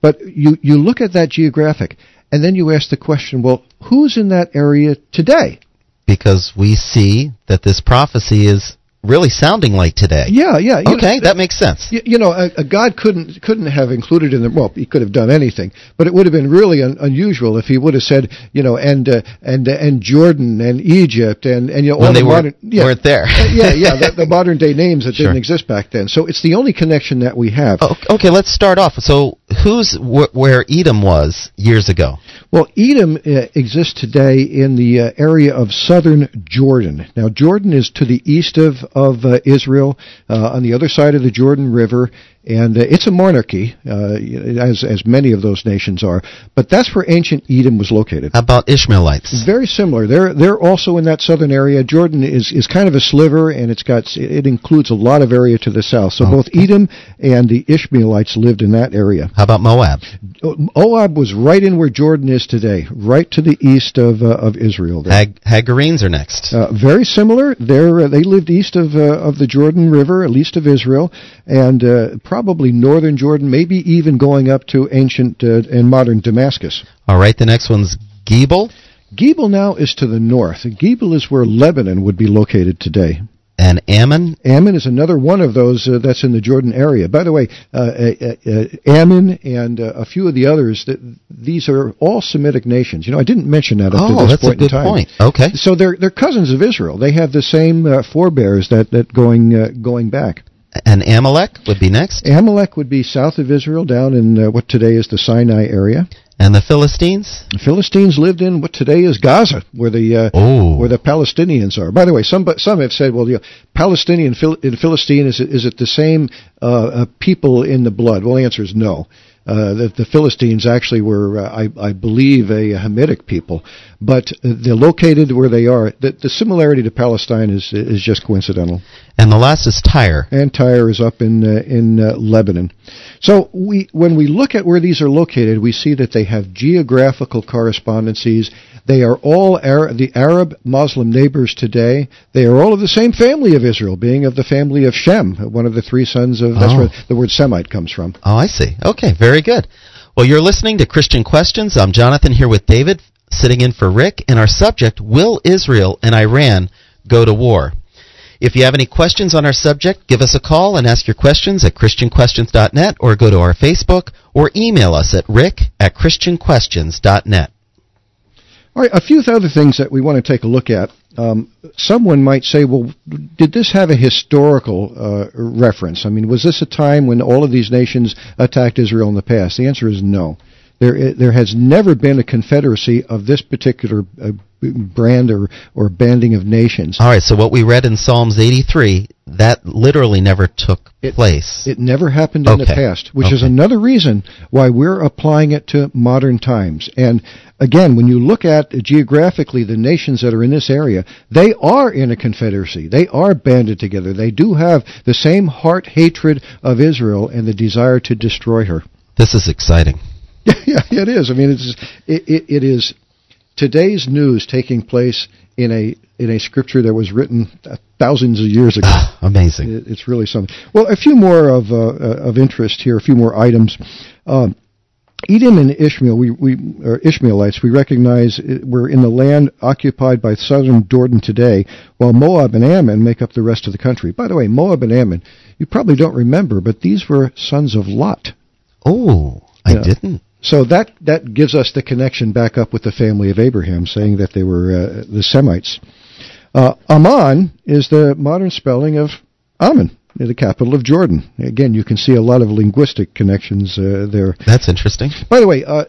But you, you look at that geographic, and then you ask the question, well, who's in that area today? Because we see that this prophecy is really sounding like today. Yeah, yeah. Okay, know, that makes sense. You, you know, a, a, God couldn't couldn't have included in the well, he could have done anything, but it would have been really un, unusual if he would have said, you know, and uh, and uh, and Jordan and Egypt and and you know when all they the weren't, modern yeah, weren't there. uh, yeah, yeah, the, the, modern day names that sure. didn't exist back then. So it's the only connection that we have. Oh, okay, let's start off. So who's wh- where Edom was years ago? Well, Edom uh, exists today in the uh, area of southern Jordan. Now, Jordan is to the east of of uh, Israel, uh, on the other side of the Jordan River, and uh, it's a monarchy, uh, as as many of those nations are. But that's where ancient Edom was located. How about Ishmaelites? Very similar. They're they're also in that southern area. Jordan is is kind of a sliver, and it's got it includes a lot of area to the south. So okay. both Edom and the Ishmaelites lived in that area. How about Moab? Moab was right in where Jordan is today, right to the east of uh, of Israel. Hag- Hagarenes are next. Uh, very similar. They're uh, they lived east of uh, of the Jordan River, at least of Israel, and probably northern Jordan, maybe even going up to ancient uh, and modern Damascus. All right, the next one's Gebal. Gebal now is to the north. Gebal is where Lebanon would be located today. And Ammon? Ammon is another one of those uh, that's in the Jordan area. By the way, uh, uh, uh Ammon and uh, a few of the others, that these are all Semitic nations. You know, I didn't mention that up oh, to this that's point a good in time. point. Okay. So they're they're cousins of Israel. They have the same uh, forebears that that going going back. And Amalek would be next? Amalek would be south of Israel, down in uh, what today is the Sinai area. And the Philistines? The Philistines lived in what today is Gaza, where the uh, oh. where the Palestinians are. By the way, some some have said, well, you know, Palestinian and Philistine is it, is it the same uh, uh, people in the blood? Well, the answer is no. Uh, the, the, Philistines actually were, uh, I, I, believe, a Hamitic people, but they're located where they are. The, the, similarity to Palestine is is just coincidental. And the last is Tyre. And Tyre is up in uh, in uh, Lebanon. So we, when we look at where these are located, we see that they have geographical correspondences. They are all the Arab Muslim neighbors today. They are all of the same family of Israel, being of the family of Shem, one of the three sons of. That's oh. where the word Semite comes from. Oh, I see. Okay, very good. Well, you're listening to Christian Questions. I'm Jonathan here with David, sitting in for Rick, and our subject: Will Israel and Iran go to war? If you have any questions on our subject, give us a call and ask your questions at ChristianQuestions.net or go to our Facebook or email us at rick at ChristianQuestions.net. All right, a few other things that we want to take a look at. Um, someone might say, well, did this have a historical uh, reference? I mean, was this a time when all of these nations attacked Israel in the past? The answer is no. There, there has never been a confederacy of this particular uh, brand or, or banding of nations. All right, so what we read in Psalms 83, that literally never took It- place. It never happened in the past, which is another reason why we're applying it to modern times. And again, when you look at geographically the nations that are in this area, they are in a confederacy. They are banded together. They do have the same heart hatred of Israel and the desire to destroy her. this is exciting. yeah, it is. I mean, it's it, it, it is today's news taking place in a in a scripture that was written thousands of years ago. Amazing. It- It's really something. Well, a few more of uh, uh, of interest here. A few more items. Um, Edom and Ishmael, we, we or Ishmaelites, we recognize we're in the land occupied by southern Jordan today, while Moab and Ammon make up the rest of the country. By the way, Moab and Ammon, you probably don't remember, but these were sons of Lot. Oh, I Yeah. didn't. So that that gives us the connection back up with the family of Abraham, saying that they were uh, the Semites. Uh, Amman is the modern spelling of Ammon, the capital of Jordan. Again, you can see a lot of linguistic connections uh, there. That's interesting. By the way, uh,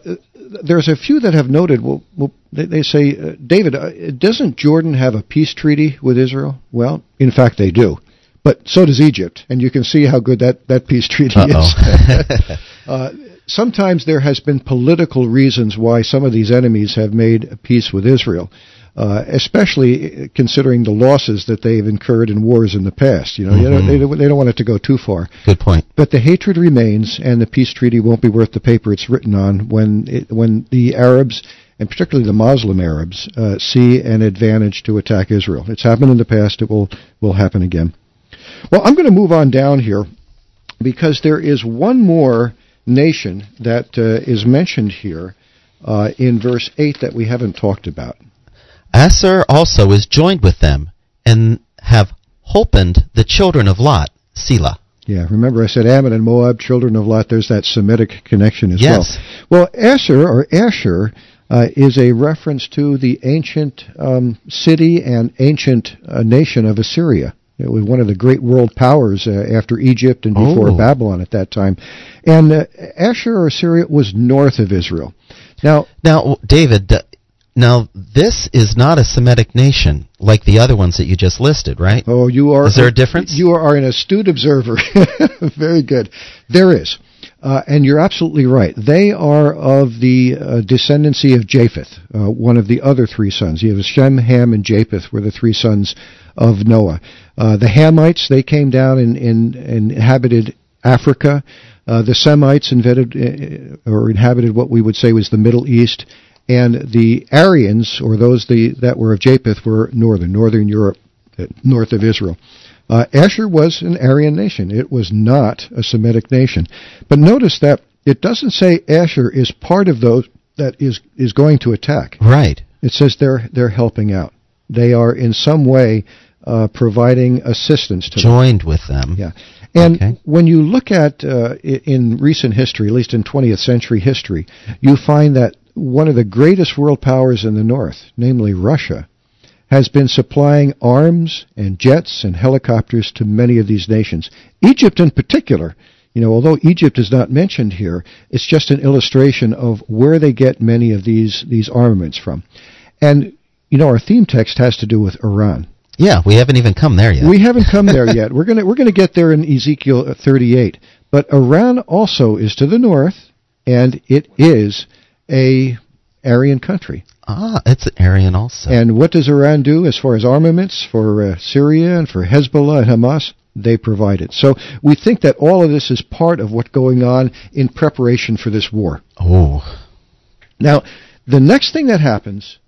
there's a few that have noted. Well, well they, they say, uh, David, uh, doesn't Jordan have a peace treaty with Israel? Well, in fact, they do. But so does Egypt, and you can see how good that, that peace treaty is. Uh-oh. Uh, sometimes there has been political reasons why some of these enemies have made peace with Israel, uh, especially considering the losses that they've incurred in wars in the past. You know, you know, they, don't- they don't want it to go too far. Good point. But the hatred remains, and the peace treaty won't be worth the paper it's written on when it, when the Arabs, and particularly the Muslim Arabs, uh, see an advantage to attack Israel. It's happened in the past; it will will happen again. Well, I'm going to move on down here because there is one more nation that uh, is mentioned here uh, in verse eight that we haven't talked about. Assur also is joined with them, and have holpened the children of Lot, Selah. Yeah, remember I said Ammon and Moab, children of Lot. There's that Semitic connection as Yes. well. Well, Asher or Asher uh, is a reference to the ancient um, city and ancient uh, nation of Assyria. It was one of the great world powers uh, after Egypt and before Oh. Babylon at that time. And uh, Asher or Assyria was north of Israel. Now, Now, David, uh, now this is not a Semitic nation like the other ones that you just listed, right? Oh, you are. Is there a difference? You are an astute observer. Very good. There is. Uh, and you're absolutely right. They are of the uh, descendancy of Japheth, uh, one of the other three sons. You have Shem, Ham, and Japheth were the three sons of Noah. Uh, the Hamites, they came down and, and, and inhabited Africa. Uh, the Semites invented, uh, or inhabited what we would say was the Middle East. And the Aryans, or those the, that were of Japheth, were northern, northern Europe, north of Israel. Uh, Asher was an Aryan nation. It was not a Semitic nation. But notice that it doesn't say Asher is part of those that is, is going to attack. Right. It says they're, they're helping out. They are in some way uh, providing assistance to them. Joined with them. Yeah. And Okay. when you look at uh, in recent history, at least in 20th century history, you find that one of the greatest world powers in the north, namely Russia, has been supplying arms and jets and helicopters to many of these nations. Egypt in particular, you know, although Egypt is not mentioned here, it's just an illustration of where they get many of these these armaments from. And you know, our theme text has to do with Iran. Yeah, we haven't even come there yet. We haven't come there yet. We're gonna we're gonna get there in Ezekiel 38. But Iran also is to the north, and it is a Aryan country. ah, it's Aryan also. And what does Iran do as far as armaments for uh, Syria and for Hezbollah and Hamas? They provide it. So we think that all of this is part of what's going on in preparation for this war. oh, Now, the next thing that happens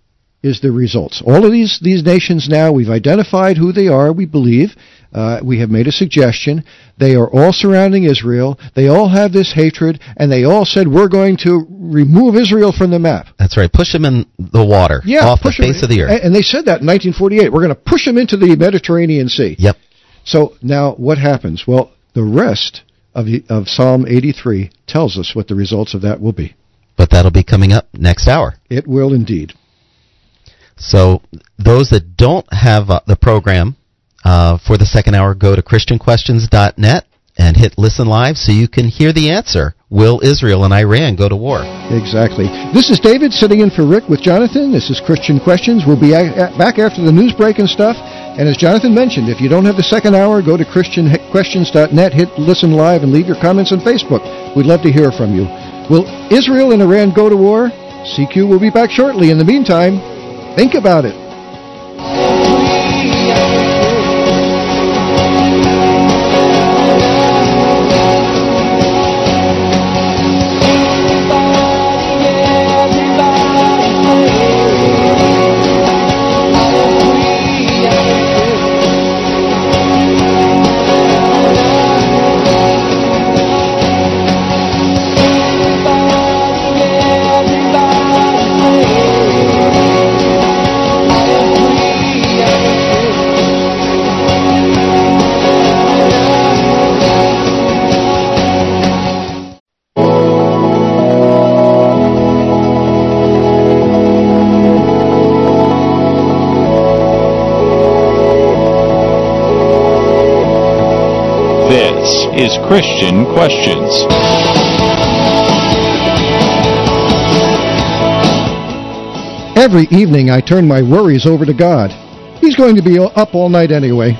is the results. All of these these nations now we've identified who they are. We believe uh, we have made a suggestion. They are all surrounding Israel. They all have this hatred, and they all said we're going to remove Israel from the map. that's right. Push them in the water, Yeah, off the face of the earth. And, and they said that in 1948. We're going to push them into the Mediterranean Sea. Yep. So now what happens? Well, the rest of the, of Psalm 83 tells us what the results of that will be. But that'll be coming up next hour. It will indeed. So those that don't have uh, the program uh, for the second hour, go to christianquestions.net and hit listen live so you can hear the answer. Will Israel and Iran go to war? Exactly. This is David sitting in for Rick with Jonathan. This is Christian Questions. We'll be back after the news break and stuff. And as Jonathan mentioned, if you don't have the second hour, go to christianquestions.net, hit listen live, and leave your comments on Facebook. We'd love to hear from you. Will Israel and Iran go to war? CQ will be back shortly. In the meantime, think about it. Is Christian Questions. Every evening I turn my worries over to God. He's going to be up all night anyway.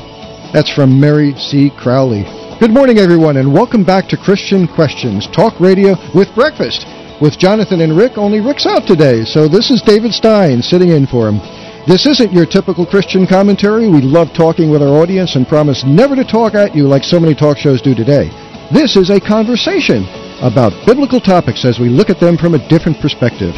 That's from Mary C. Crowley. Good morning, everyone, and welcome back to Christian Questions, talk radio with breakfast. With Jonathan and Rick, only Rick's out today, so this is David Stein sitting in for him. This isn't your typical Christian commentary. We love talking with our audience and promise never to talk at you like so many talk shows do today. This is a conversation about biblical topics as we look at them from a different perspective.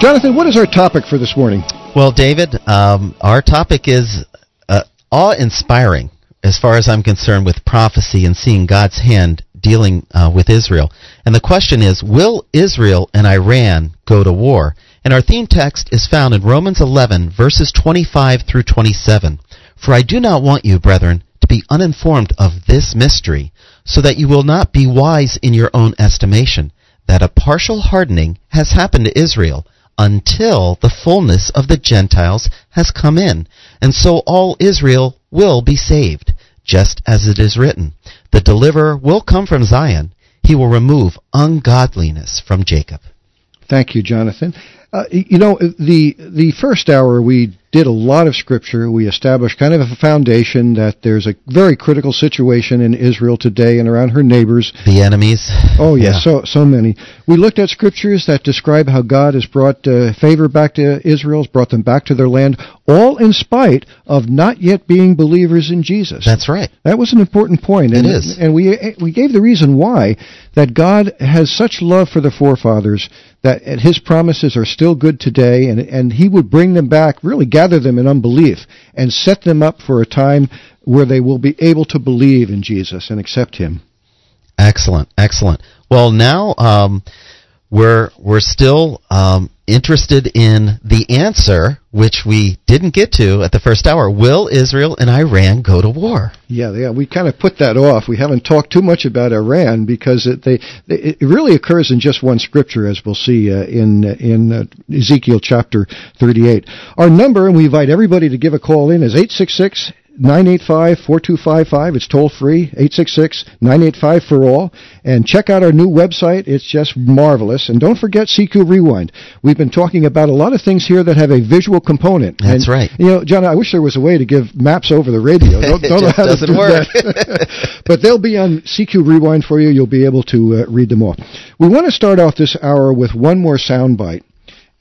Jonathan, what is our topic for this morning? Well, David, um, our topic is uh, awe-inspiring as far as I'm concerned with prophecy and seeing God's hand dealing uh, with Israel. And the question is, will Israel and Iran go to war? And our theme text is found in Romans 11, verses 25 through 27. For I do not want you, brethren, to be uninformed of this mystery, so that you will not be wise in your own estimation, that a partial hardening has happened to Israel, until the fullness of the Gentiles has come in, and so all Israel will be saved, just as it is written, The deliverer will come from Zion, he will remove ungodliness from Jacob. Thank you, Jonathan. Uh, you know, the the first hour we did a lot of scripture. We established kind of a foundation that there's a very critical situation in Israel today and around her neighbors. The enemies. Oh yes, yeah. so so many. We looked at scriptures that describe how God has brought uh, favor back to Israel, has brought them back to their land, all in spite of not yet being believers in Jesus. That's right. That was an important point. It and, is. And we we gave the reason why that God has such love for the forefathers that his promises are still good today and and he would bring them back, really gather them in unbelief and set them up for a time where they will be able to believe in Jesus and accept him. Excellent, excellent. Well, now um, we're we're still um, interested in the answer, which we didn't get to at the first hour. Will Israel and Iran go to war? Yeah, yeah. We kind of put that off. We haven't talked too much about Iran because it, they, it really occurs in just one scripture, as we'll see uh, in in uh, Ezekiel chapter 38. Our number, and we invite everybody to give a call in, is eight six six 985-4255. It's toll free, 866-985 for all. And check out our new website. It's just marvelous. And don't forget CQ Rewind. We've been talking about a lot of things here that have a visual component. That's and, right. You know, John, I wish there was a way to give maps over the radio. Don't, don't know how doesn't to do work. that. but they'll be on CQ Rewind for you. You'll be able to uh, read them all. We want to start off this hour with one more soundbite.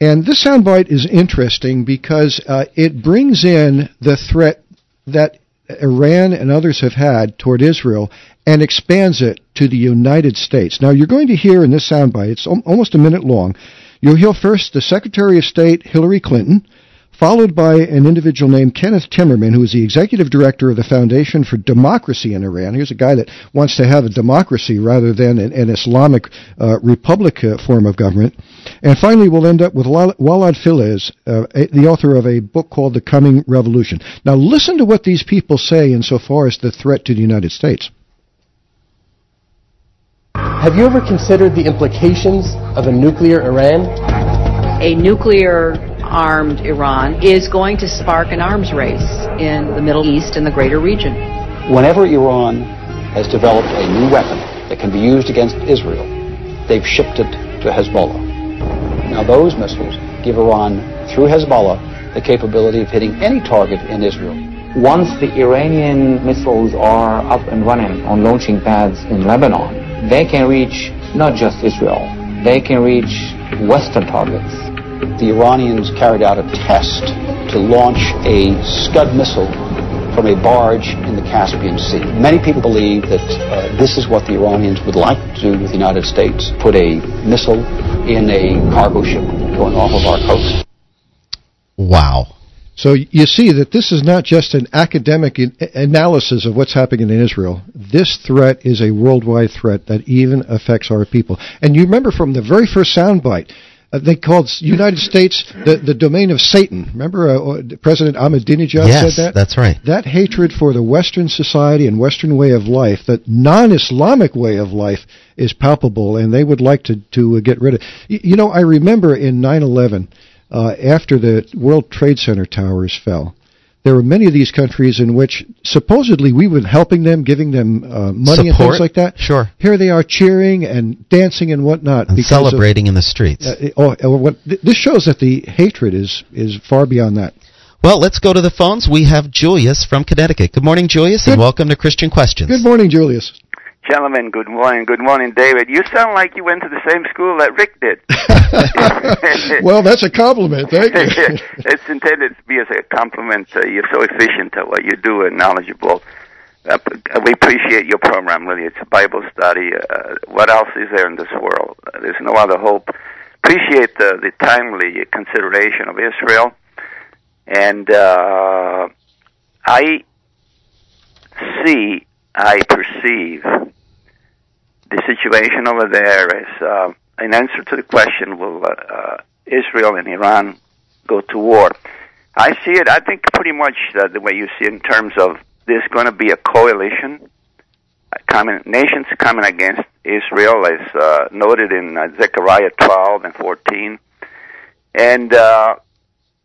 And this soundbite is interesting because uh, it brings in the threat that Iran and others have had toward Israel and expands it to the United States. Now, you're going to hear in this soundbite, it's almost a minute long, you'll hear first the Secretary of State, Hillary Clinton, followed by an individual named Kenneth Timmerman, who is the executive director of the Foundation for Democracy in Iran. Here's a guy that wants to have a democracy rather than an, an Islamic uh, republic uh, form of government. And finally, we'll end up with Walid Phares, uh, the author of a book called The Coming Revolution. Now, listen to what these people say insofar as the threat to the United States. Have you ever considered the implications of a nuclear Iran? a nuclear armed Iran is going to spark an arms race in the Middle East and the greater region. Whenever Iran has developed a new weapon that can be used against Israel, they've shipped it to Hezbollah. Now, those missiles give Iran, through Hezbollah, the capability of hitting any target in Israel. Once the Iranian missiles are up and running on launching pads in Lebanon, they can reach not just Israel, they can reach Western targets. The Iranians carried out a test to launch a Scud missile from a barge in the Caspian Sea. Many people believe that uh, this is what the Iranians would like to do with the United States, put a missile in a cargo ship going off of our coast. Wow. So you see that this is not just an academic analysis of what's happening in Israel. This threat is a worldwide threat that even affects our people. And you remember from the very first soundbite, uh, they called United States the, the domain of Satan. Remember uh, uh President Ahmadinejad yes, said that? that's right. That hatred for the Western society and Western way of life, that non-Islamic way of life, is palpable, and they would like to, to uh, get rid of it. You know, I remember in 9-11, uh, after the World Trade Center towers fell, there were many of these countries in which supposedly we were helping them, giving them uh, money Support? and things like that. Sure. Here they are cheering and dancing and whatnot, and celebrating of, in the streets. Uh, oh, oh, what, th- this shows that the hatred is is far beyond that. Well, let's go to the phones. We have Julius from Connecticut. Good morning, Julius, Good. and welcome to Christian Questions. Good morning, Julius. Gentlemen, good morning. Good morning, David. You sound like you went to the same school that Rick did. well, that's a compliment. Thank you. it's intended to be as a compliment. Uh, you're so efficient at what you do and knowledgeable. Uh, we appreciate your program, really. It's a Bible study. Uh, what else is there in this world? Uh, there's no other hope. Appreciate the, the timely consideration of Israel. And uh, I see I perceive the situation over there as uh, an answer to the question: Will uh, uh, Israel and Iran go to war? I see it. I think pretty much uh, the way you see it in terms of there's going to be a coalition, nations coming against Israel, as uh, noted in uh, Zechariah 12 and 14, and uh,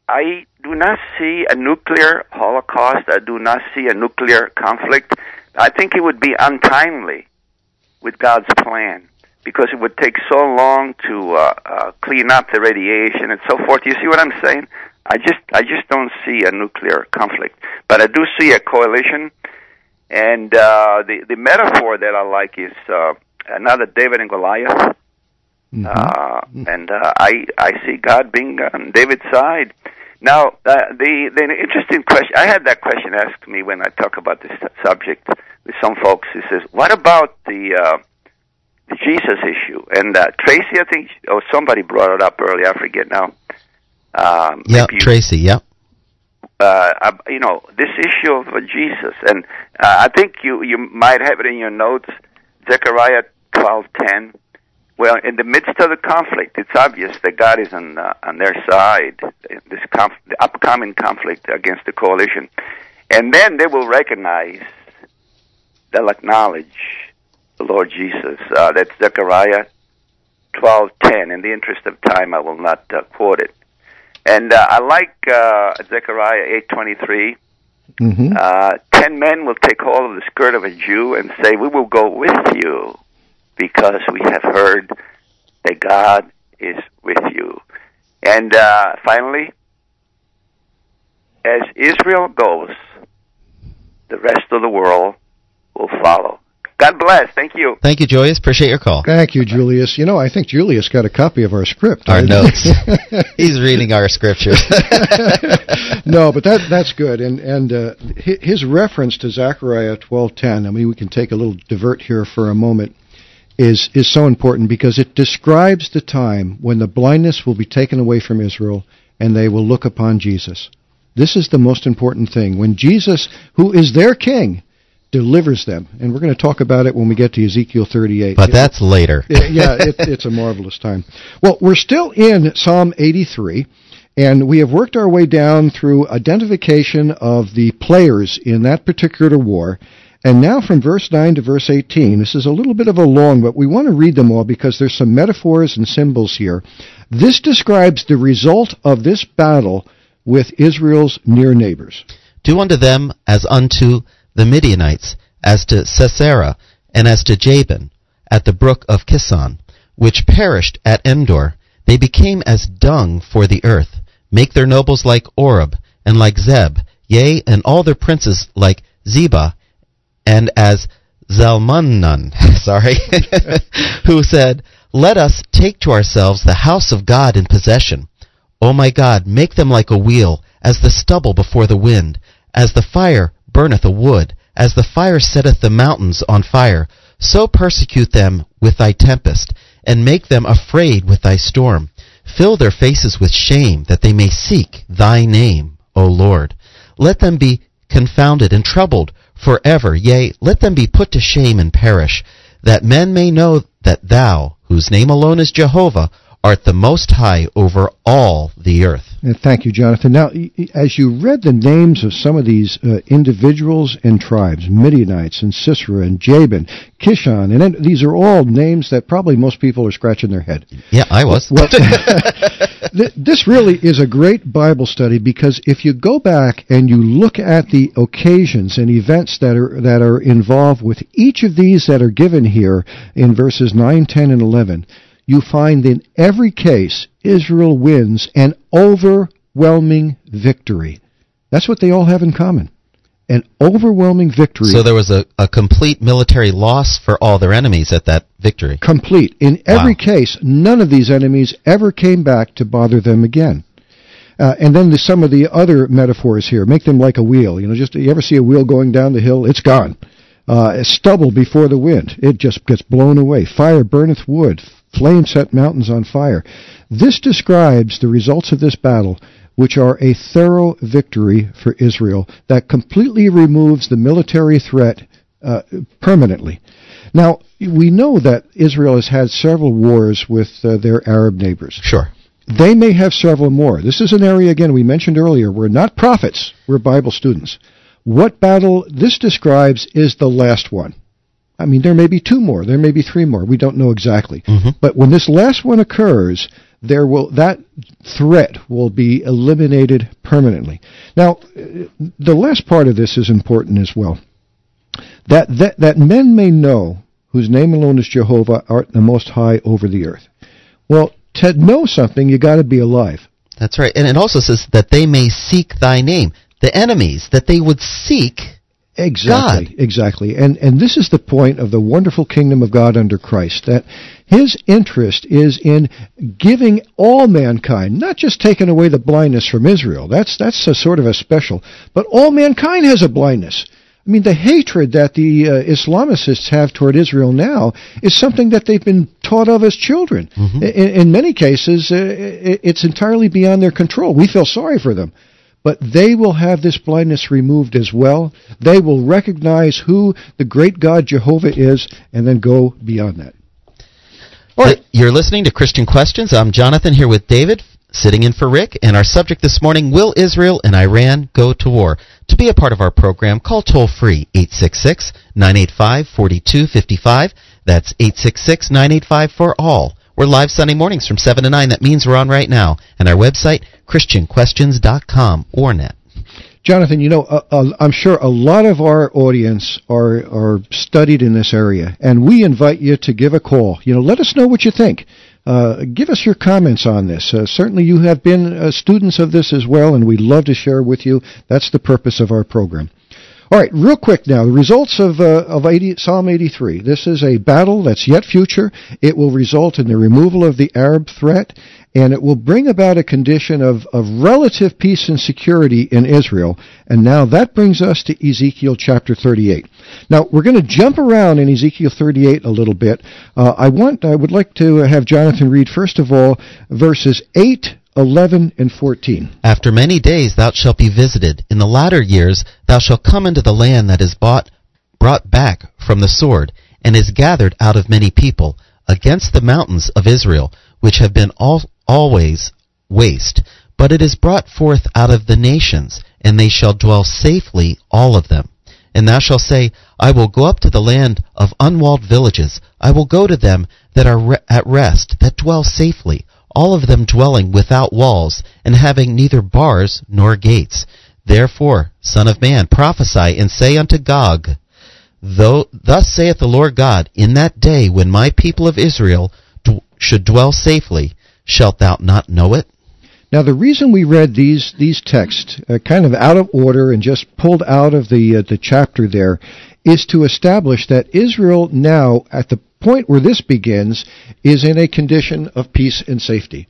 I do not see a nuclear holocaust. I do not see a nuclear conflict. I think it would be untimely with God's plan because it would take so long to uh, uh, clean up the radiation and so forth. You see what I'm saying? I just I just don't see a nuclear conflict, but I do see a coalition. And uh, the the metaphor that I like is uh, another David and Goliath. Mm-hmm. Uh, and uh, I I see God being on David's side. Now, uh, the the interesting question I had that question asked me when I talk about this subject with some folks. He says, "What about the uh, the Jesus issue?" And uh, Tracy, I think, or somebody brought it up earlier. I forget now. Um, yeah, Tracy. Yeah. Uh, you know this issue of uh, Jesus, and uh, I think you you might have it in your notes, Zechariah twelve ten. Well, in the midst of the conflict, it's obvious that God is on uh, on their side. This conf- the upcoming conflict against the coalition, and then they will recognize, they'll acknowledge the Lord Jesus. Uh, that's Zechariah twelve ten. In the interest of time, I will not uh, quote it. And uh, I like uh, Zechariah eight twenty three. Mm-hmm. Uh, ten men will take hold of the skirt of a Jew and say, "We will go with you." Because we have heard that God is with you. And uh, finally, as Israel goes, the rest of the world will follow. God bless. Thank you. Thank you, Julius. Appreciate your call. Thank you, Julius. You know, I think Julius got a copy of our script. Our notes. He's reading our scriptures. no, but that that's good. And and uh, his reference to Zechariah twelve ten. I mean, we can take a little divert here for a moment is, is so important because it describes the time when the blindness will be taken away from Israel and they will look upon Jesus. This is the most important thing. When Jesus, who is their king, delivers them. And we're going to talk about it when we get to Ezekiel 38. But that's later. yeah, it, it's a marvelous time. Well, we're still in Psalm 83. And we have worked our way down through identification of the players in that particular war. And now from verse 9 to verse 18, this is a little bit of a long, but we want to read them all because there's some metaphors and symbols here This describes the result of this battle with Israel's near neighbors. Do unto them as unto the Midianites, as to Sisera, and as to Jabin, at the brook of Kison, which perished at Endor. They became as dung for the earth. Make their nobles like Oreb, and like Zeb, yea, and all their princes like Zebah, and as Zalmunnan, sorry, who said, Let us take to ourselves the house of God in possession. O my God, make them like a wheel, as the stubble before the wind, as the fire burneth a wood, as the fire setteth the mountains on fire, so persecute them with thy tempest, and make them afraid with thy storm. Fill their faces with shame, that they may seek thy name, O Lord. Let them be confounded and troubled forever, yea, let them be put to shame and perish, that men may know that thou, whose name alone is Jehovah, art the most high over all the earth. And thank you, Jonathan. Now, as you read the names of some of these uh, individuals and tribes, Midianites and Sisera and Jabin, Kishon, and then, these are all names that probably most people are scratching their head. Yeah, I was. This really is a great Bible study because if you go back and you look at the occasions and events that are that are involved with each of these that are given here in verses 9, 10, and 11, you find in every case Israel wins an overwhelming victory. That's what they all have in common. An overwhelming victory. So there was a, a complete military loss for all their enemies at that victory. Complete. In every Wow. case, none of these enemies ever came back to bother them again. Uh, and then the, some of the other metaphors here make them like a wheel. You know, just you ever see a wheel going down the hill? It's gone. Uh, stubble before the wind. It just gets blown away. Fire burneth wood. Flame set mountains on fire. This describes the results of this battle, which are a thorough victory for Israel that completely removes the military threat uh, permanently. Now, we know that Israel has had several wars with uh, their Arab neighbors. Sure. They may have several more. This is an area, again, we mentioned earlier. We're not prophets, we're Bible students. What battle this describes is the last one. I mean, there may be two more, there may be three more. We don't know exactly. Mm-hmm. But when this last one occurs, there will that threat will be eliminated permanently. Now, the last part of this is important as well. That that that men may know whose name alone is Jehovah art the most high over the earth. Well, to know something, you got to be alive. That's right. And it also says that they may seek thy name. The enemies, that they would seek Exactly, exactly. And and this is the point of the wonderful kingdom of God under Christ that his interest is in giving all mankind, not just taking away the blindness from Israel. That's that's a sort of a special, but all mankind has a blindness. I mean, the hatred that the uh, Islamicists have toward Israel now is something that they've been taught of as children. In, in many cases, uh, it's entirely beyond their control. We feel sorry for them. But they will have this blindness removed as well. They will recognize who the great God Jehovah is and then go beyond that. All right, you're listening to Christian Questions. I'm Jonathan here with David, sitting in for Rick, and our subject this morning, Will Israel and Iran go to war? To be a part of our program, call toll free 866-985-4255. That's 866-985 for all. We're live Sunday mornings from 7 to 9. That means we're on right now. And our website, christianquestions.com or net. Jonathan, you know, uh, uh, I'm sure a lot of our audience are are studied in this area, and we invite you to give a call. You know, let us know what you think. Uh, give us your comments on this. Uh, certainly, you have been uh, students of this as well, and we'd love to share with you. That's the purpose of our program. All right, real quick now, the results of uh, of 80, Psalm 83. This is a battle that's yet future. It will result in the removal of the Arab threat, and it will bring about a condition of, of relative peace and security in Israel. And now that brings us to Ezekiel chapter 38. Now we're going to jump around in Ezekiel 38 a little bit. Uh, I want, I would like to have Jonathan read first of all verses 8, 11, and 14. After many days thou shalt be visited. In the latter years thou shalt come into the land that is bought, brought back from the sword, and is gathered out of many people, against the mountains of Israel, which have been all, always waste. But it is brought forth out of the nations, and they shall dwell safely, all of them. And thou shalt say, I will go up to the land of unwalled villages. I will go to them that are re- at rest, that dwell safely. All of them dwelling without walls, and having neither bars nor gates. Therefore, Son of Man, prophesy and say unto Gog, Though, thus saith the Lord God, in that day when my people of Israel should dwell safely, shalt thou not know it? Now, the reason we read these these texts uh, kind of out of order and just pulled out of the uh, the chapter there is to establish that Israel now, at the point where this begins, is in a condition of peace and safety.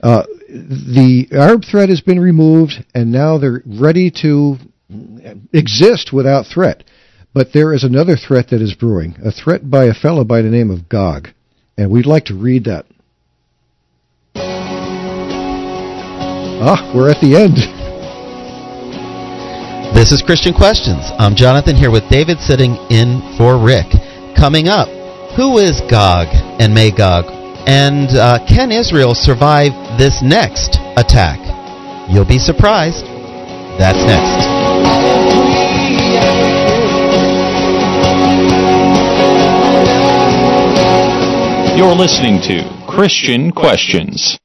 Uh, the Arab threat has been removed, and now they're ready to exist without threat. But there is another threat that is brewing, a threat by a fellow by the name of Gog. And we'd like to read that. Ah, we're at the end. This is Christian Questions. I'm Jonathan here with David sitting in for Rick. Coming up, who is Gog and Magog? And uh, can Israel survive this next attack? You'll be surprised. That's next. You're listening to Christian Questions.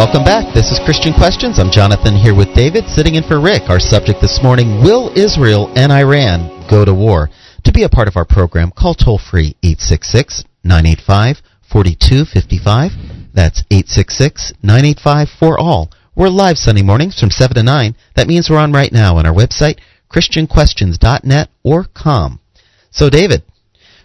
Welcome back. This is Christian Questions. I'm Jonathan here with David, sitting in for Rick. Our subject this morning Will Israel and Iran go to war? To be a part of our program, call toll free 866 985 4255. That's 866 985 for all. We're live Sunday mornings from 7 to 9. That means we're on right now on our website, ChristianQuestions.net or com. So, David,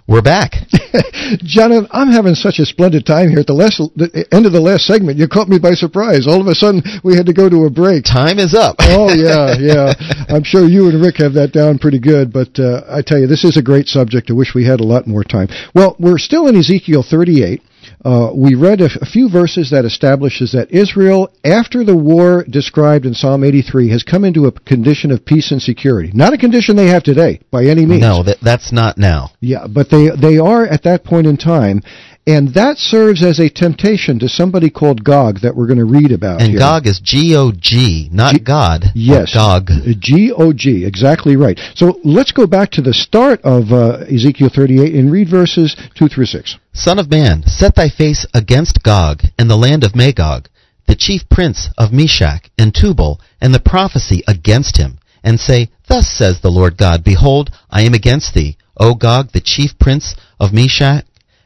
we're back. Jonathan, I'm having such a splendid time here at the, last, the end of the last segment. You caught me by surprise. All of a sudden, we had to go to a break. Time is up. oh, yeah, yeah. I'm sure you and Rick have that down pretty good, but uh, I tell you, this is a great subject. I wish we had a lot more time. Well, we're still in Ezekiel 38. Uh, we read a, a, few verses that establishes that Israel, after the war described in Psalm 83, has come into a condition of peace and security. Not a condition they have today, by any means. No, that, that's not now. Yeah, but they they are at that point in time, and that serves as a temptation to somebody called Gog that we're going to read about. And here. Gog is G O G, not G- God. Yes, Gog. G O G, exactly right. So let's go back to the start of uh, Ezekiel 38 and read verses two through six. Son of man, set thy face against Gog and the land of Magog, the chief prince of Meshech and Tubal, and the prophecy against him, and say, Thus says the Lord God, Behold, I am against thee, O Gog, the chief prince of Meshech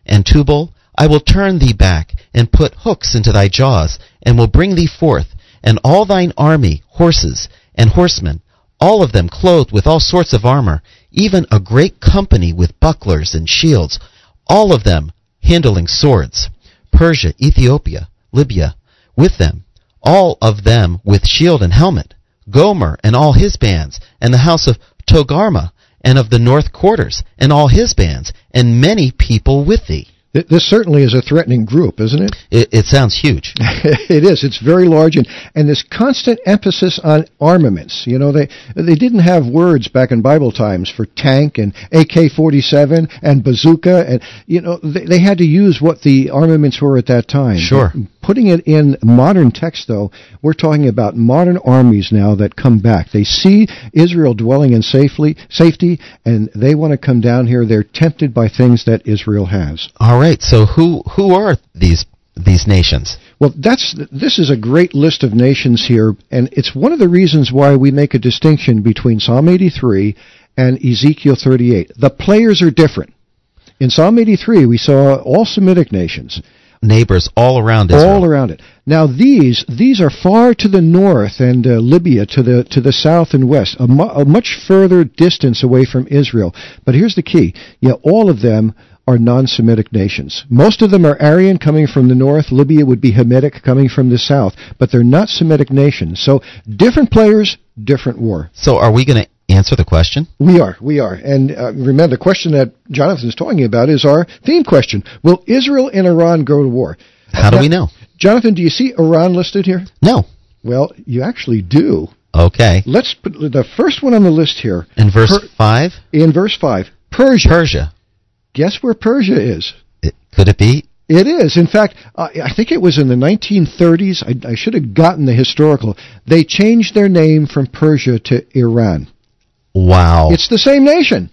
and Tubal, I will turn thee back, and put hooks into thy jaws, and will bring thee forth, and all thine army, horses, and horsemen, all of them clothed with all sorts of armor, even a great company with bucklers and shields, all of them handling swords. Persia, Ethiopia, Libya, with them, all of them with shield and helmet. Gomer and all his bands, and the house of Togarma, and of the north quarters, and all his bands, and many people with thee. This certainly is a threatening group, isn't it? It, it sounds huge. it is. It's very large, and, and this constant emphasis on armaments. You know, they they didn't have words back in Bible times for tank and AK-47 and bazooka, and you know they, they had to use what the armaments were at that time. Sure. Putting it in modern text, though, we're talking about modern armies now that come back. They see Israel dwelling in safely safety, and they want to come down here. They're tempted by things that Israel has. All right. So who who are these these nations? Well, that's this is a great list of nations here, and it's one of the reasons why we make a distinction between Psalm 83 and Ezekiel 38. The players are different. In Psalm 83, we saw all Semitic nations neighbors all around Israel. All around it. Now these these are far to the north and uh, Libya to the to the south and west, a, mu- a, much further distance away from Israel. But here's the key: yeah, all of them are non-Semitic nations. Most of them are Aryan coming from the north. Libya would be Hamitic coming from the south, but they're not Semitic nations. So different players, different war. So are we going to answer the question? We are. We are. And uh, remember, the question that Jonathan is talking about is our theme question. Will Israel and Iran go to war? How do now, we know? Jonathan, do you see Iran listed here? No. Well, you actually do. Okay. Let's put the first one on the list here. In verse per, 5? In verse 5. Persia. Persia. Guess where Persia is? It, could it be? It is. In fact, I think it was in the 1930s. I, I should have gotten the historical. They changed their name from Persia to Iran. Wow. It's the same nation.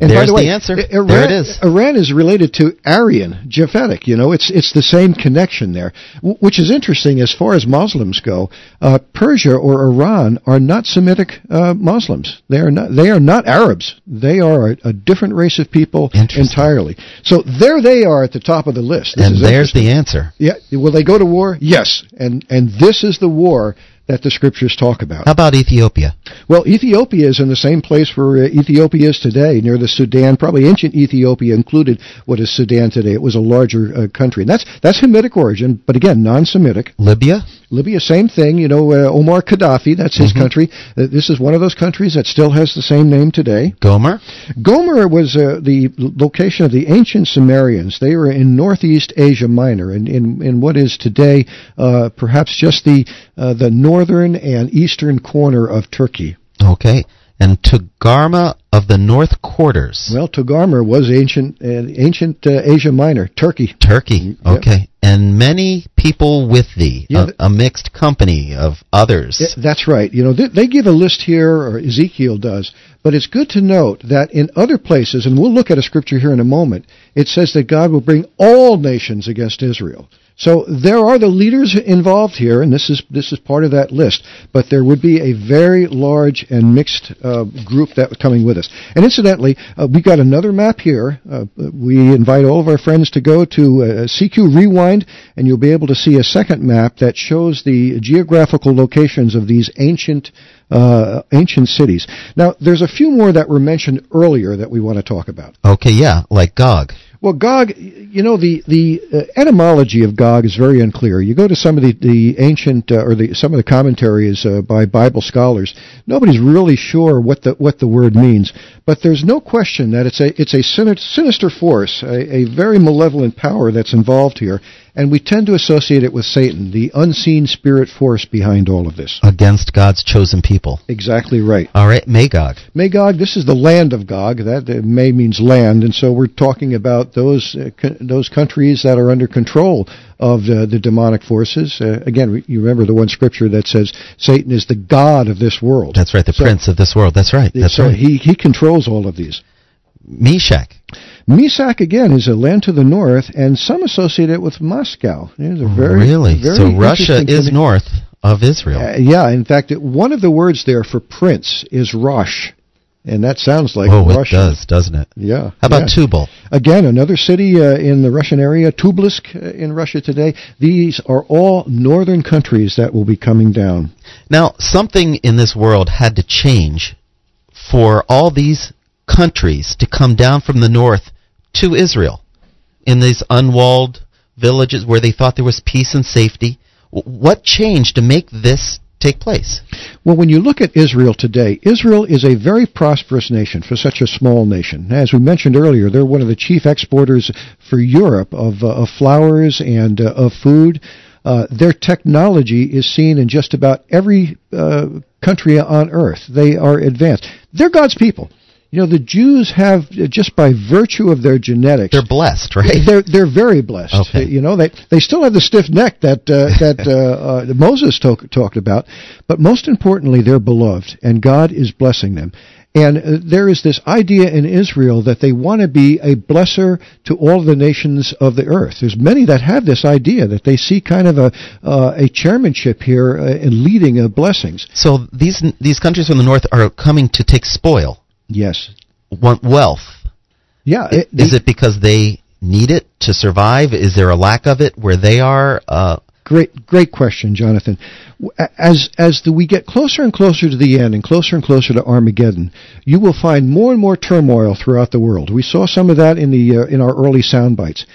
And by There's the way, the answer. Iran, There it is. Iran is related to Aryan, Japhetic. You know, it's it's the same connection there, w- which is interesting as far as Muslims go. Uh, Persia or Iran are not Semitic uh, Muslims. They are not. They are not Arabs. They are a, a different race of people entirely. So there they are at the top of the list. This and there's the answer. Yeah. Will they go to war? Yes. And and this is the war that the scriptures talk about. How about Ethiopia? Well, Ethiopia is in the same place where uh, Ethiopia is today, near the Sudan. Probably ancient Ethiopia included what is Sudan today. It was a larger uh, country, and that's that's Hamitic origin, but again, non-Semitic. Libya? Libya, same thing. You know, uh, Omar Gaddafi, that's his country. Uh, this is one of those countries that still has the same name today. Gomer? Gomer was uh, the location of the ancient Cimmerians. They were in northeast Asia Minor, in, in, in what is today uh, perhaps just the uh, the northern and eastern corner of Turkey. Okay. And Togarma of the North Quarters. Well, Togarmah was ancient uh, ancient uh, Asia Minor, Turkey. Turkey. Yep. Okay. And many people with thee. Yeah, a, a mixed company of others. Yeah, that's right. You know, they, they give a list here, or Ezekiel does, but it's good to note that in other places, and we'll look at a scripture here in a moment, it says that God will bring all nations against Israel. So there are the leaders involved here, and this is this is part of that list. But there would be a very large and mixed uh, group that was coming with us. And incidentally, uh, we got another map here. Uh, we invite all of our friends to go to uh, CQ Rewind, and you'll be able to see a second map that shows the geographical locations of these ancient uh, ancient cities. Now, there's a few more that were mentioned earlier that we want to talk about. Okay, yeah, like Gog. Well, Gog, you know, the the uh, etymology of Gog is very unclear. You go to some of the the ancient uh, or the some of the commentaries uh, by Bible scholars. Nobody's really sure what the what the word means, but there's no question that it's a it's a sin- sinister force, a, a very malevolent power that's involved here, and we tend to associate it with Satan, the unseen spirit force behind all of this. Against God's chosen people. Exactly right. All right, Magog. Magog, this is the land of Gog. That uh, May means land, and so we're talking about those uh, co- those countries that are under control of uh, the demonic forces. Uh, again, you remember the one scripture that says Satan is the god of this world. That's right, the So- prince of this world. That's right. That's so right. he he controls all of these. Meshech. Meshech again is a land to the north, and some associate it with Moscow. Very really? very so Russia is north of Israel. Uh, yeah, in fact, it, one of the words there for prince is Rosh, and that sounds like oh, Russian. it does, doesn't it? Yeah. How about yeah. Tubal? Again, another city uh, in the Russian area, Tobolsk uh, in Russia today. These are all northern countries that will be coming down. Now, something in this world had to change for all these countries to come down from the north to Israel in these unwalled villages where they thought there was peace and safety. What changed to make this take place? Well, when you look at Israel today, Israel is a very prosperous nation for such a small nation. As we mentioned earlier, they're one of the chief exporters for Europe of, uh, of flowers and uh, of food. Uh, their technology is seen in just about every uh, country on earth. They are advanced. They're God's people. You know, the Jews have, uh, just by virtue of their genetics, They're blessed, right? they're they're very blessed. Okay. You know, they they still have the stiff neck that uh, that uh, uh, Moses talk, talked about, but most importantly, they're beloved, and God is blessing them. And uh, there is this idea in Israel that they want to be a blesser to all the nations of the earth. There's many that have this idea that they see kind of a uh, a chairmanship here uh, in leading uh, blessings. So these these countries from the north are coming to take spoil, Yes. want wealth. Yeah. it- Is it because they need it to survive? Is there a lack of it where they are? Uh, Great, great question, Jonathan. As as the, we get closer and closer to the end, and closer and closer to Armageddon, you will find more and more turmoil throughout the world. We saw some of that in the uh, in our early sound bites.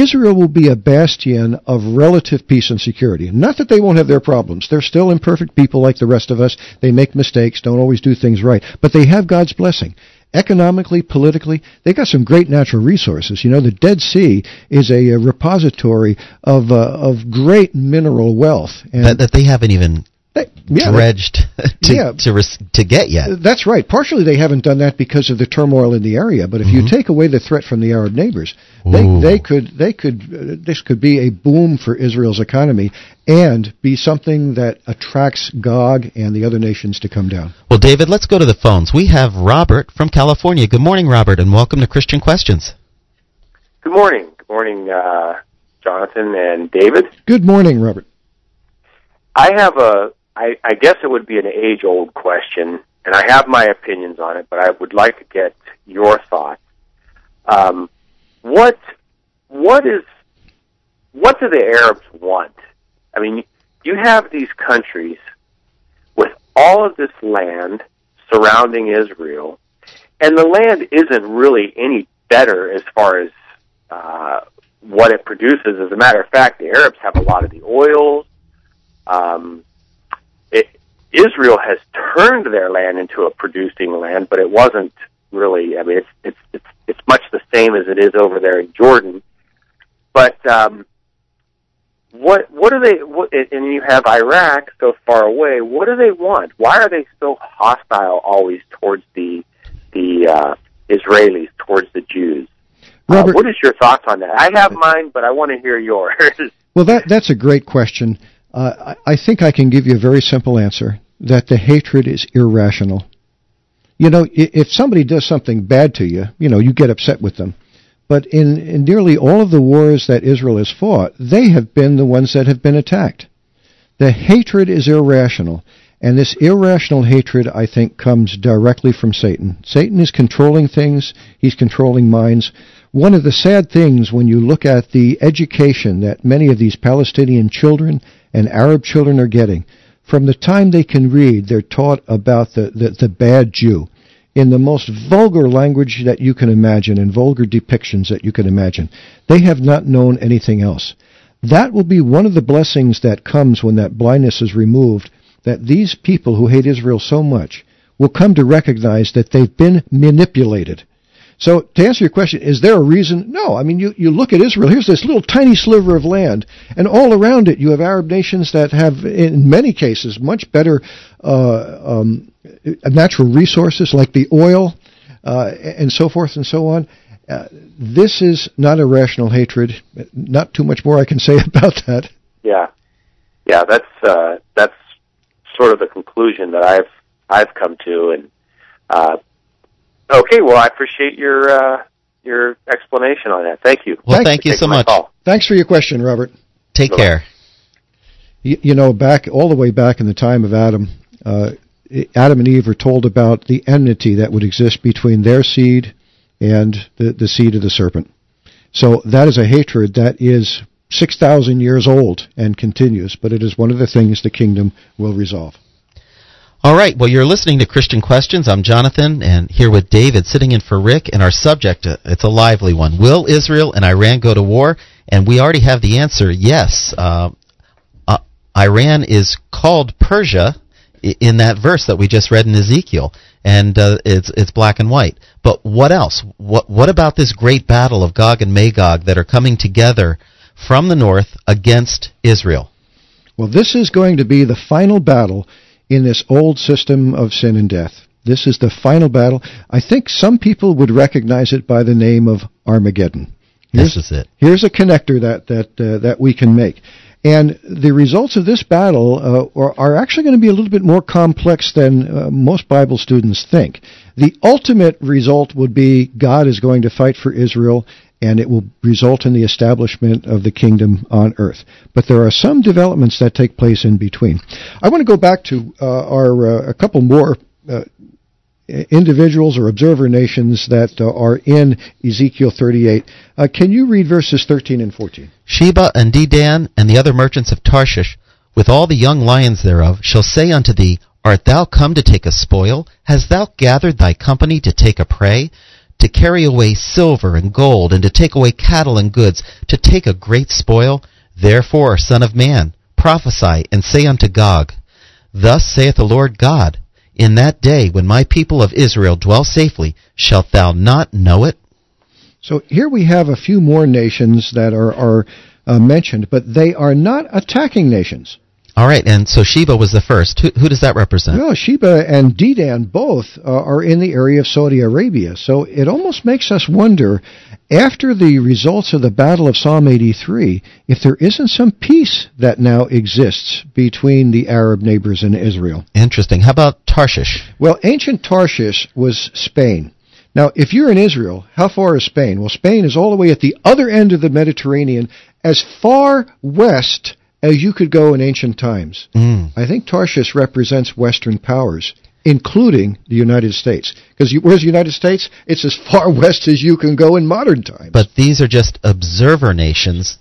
Israel will be a bastion of relative peace and security. Not that they won't have their problems. They're still imperfect people like the rest of us. They make mistakes, don't always do things right, but they have God's blessing economically, politically, they got some great natural resources. You know, the Dead Sea is a, a repository of uh, of great mineral wealth. That, that they haven't even they, yeah, dredged to, yeah. to, res- to get yet. That's right. Partially they haven't done that because of the turmoil in the area, but if mm-hmm. you take away the threat from the Arab neighbors, they, they could they could uh, this could be a boom for Israel's economy and be something that attracts Gog and the other nations to come down. Well, David, let's go to the phones. We have Robert from California. Good morning, Robert, and welcome to Christian Questions. Good morning. Good morning, uh, Jonathan and David. Good morning, Robert. I have a I, I guess it would be an age old question, and I have my opinions on it, but I would like to get your thoughts. Um, what what is what do the Arabs want? I mean, you have these countries with all of this land surrounding Israel, and the land isn't really any better as far as uh, what it produces. As a matter of fact, the Arabs have a lot of the oils. Um, Israel has turned their land into a producing land, but it wasn't really. I mean, it's it's it's, it's much the same as it is over there in Jordan. But um, what what do they? What, and you have Iraq so far away. What do they want? Why are they so hostile always towards the the uh, Israelis, towards the Jews? Uh, Robert, uh, what is your thoughts on that? I have mine, but I want to hear yours. well, that that's a great question. Uh, I, I think I can give you a very simple answer that the hatred is irrational. You know, if somebody does something bad to you, you know, you get upset with them. But in, in nearly all of the wars that Israel has fought, they have been the ones that have been attacked. The hatred is irrational. And this irrational hatred, I think, comes directly from Satan. Satan is controlling things. He's controlling minds. One of the sad things when you look at the education that many of these Palestinian children and Arab children are getting. From the time they can read, they're taught about the, the, the bad Jew in the most vulgar language that you can imagine and vulgar depictions that you can imagine. They have not known anything else. That will be one of the blessings that comes when that blindness is removed, that these people who hate Israel so much will come to recognize that they've been manipulated. So to answer your question, is there a reason? No. I mean, you, you look at Israel, here's this little tiny sliver of land, and all around it you have Arab nations that have, in many cases, much better uh, um, natural resources like the oil uh, and so forth and so on. Uh, this is not a rational hatred. Not too much more I can say about that. Yeah, yeah, that's uh, that's sort of the conclusion that I've I've come to, and uh, Okay, well, I appreciate your uh, your explanation on that. Thank you. Well, thank you so much. Call. Thanks for your question, Robert. Take Bye-bye. care. You, you, know, back all the way back in the time of Adam, uh, Adam and Eve were told about the enmity that would exist between their seed and the, the seed of the serpent. So that is a hatred that is 6,000 years old and continues, but it is one of the things the kingdom will resolve. All right. Well, you're listening to Christian Questions. I'm Jonathan, and here with David, sitting in for Rick. And our subject, uh, it's a lively one. Will Israel and Iran go to war? And we already have the answer. Yes. Uh, uh, Iran is called Persia in that verse that we just read in Ezekiel, and uh, it's it's black and white. But what else? What what about this great battle of Gog and Magog that are coming together from the north against Israel? Well, this is going to be the final battle in this old system of sin and death. This is the final battle. I think some people would recognize it by the name of Armageddon. Here's, this is it. Here's a connector that that uh, that we can make. And the results of this battle uh, are, are, actually going to be a little bit more complex than uh, most Bible students think. The ultimate result would be God is going to fight for Israel and it will result in the establishment of the kingdom on earth. But there are some developments that take place in between. I want to go back to uh, our uh, a couple more uh, individuals or observer nations that uh, are in Ezekiel 38. Uh, can you read verses 13 and 14? Sheba and Dedan and the other merchants of Tarshish, with all the young lions thereof, shall say unto thee, Art thou come to take a spoil? Hast thou gathered thy company to take a prey? To carry away silver and gold, and to take away cattle and goods, to take a great spoil? Therefore, Son of man, prophesy, and say unto Gog, Thus saith the Lord God, In that day when my people of Israel dwell safely, shalt thou not know it? So here we have a few more nations that are, are uh, mentioned, but they are not attacking nations. All right, and so Sheba was the first. Who, who does that represent? Well, Sheba and Dedan both uh, are in the area of Saudi Arabia. So it almost makes us wonder, after the results of the Battle of Psalm 83, if there isn't some peace that now exists between the Arab neighbors and Israel. Interesting. How about Tarshish? Well, ancient Tarshish was Spain. Now, if you're in Israel, how far is Spain? Well, Spain is all the way at the other end of the Mediterranean, as far west as you could go in ancient times. Mm. I think Tarshish represents Western powers, including the United States. Because where's the United States? It's as far west as you can go in modern times. But these are just observer nations.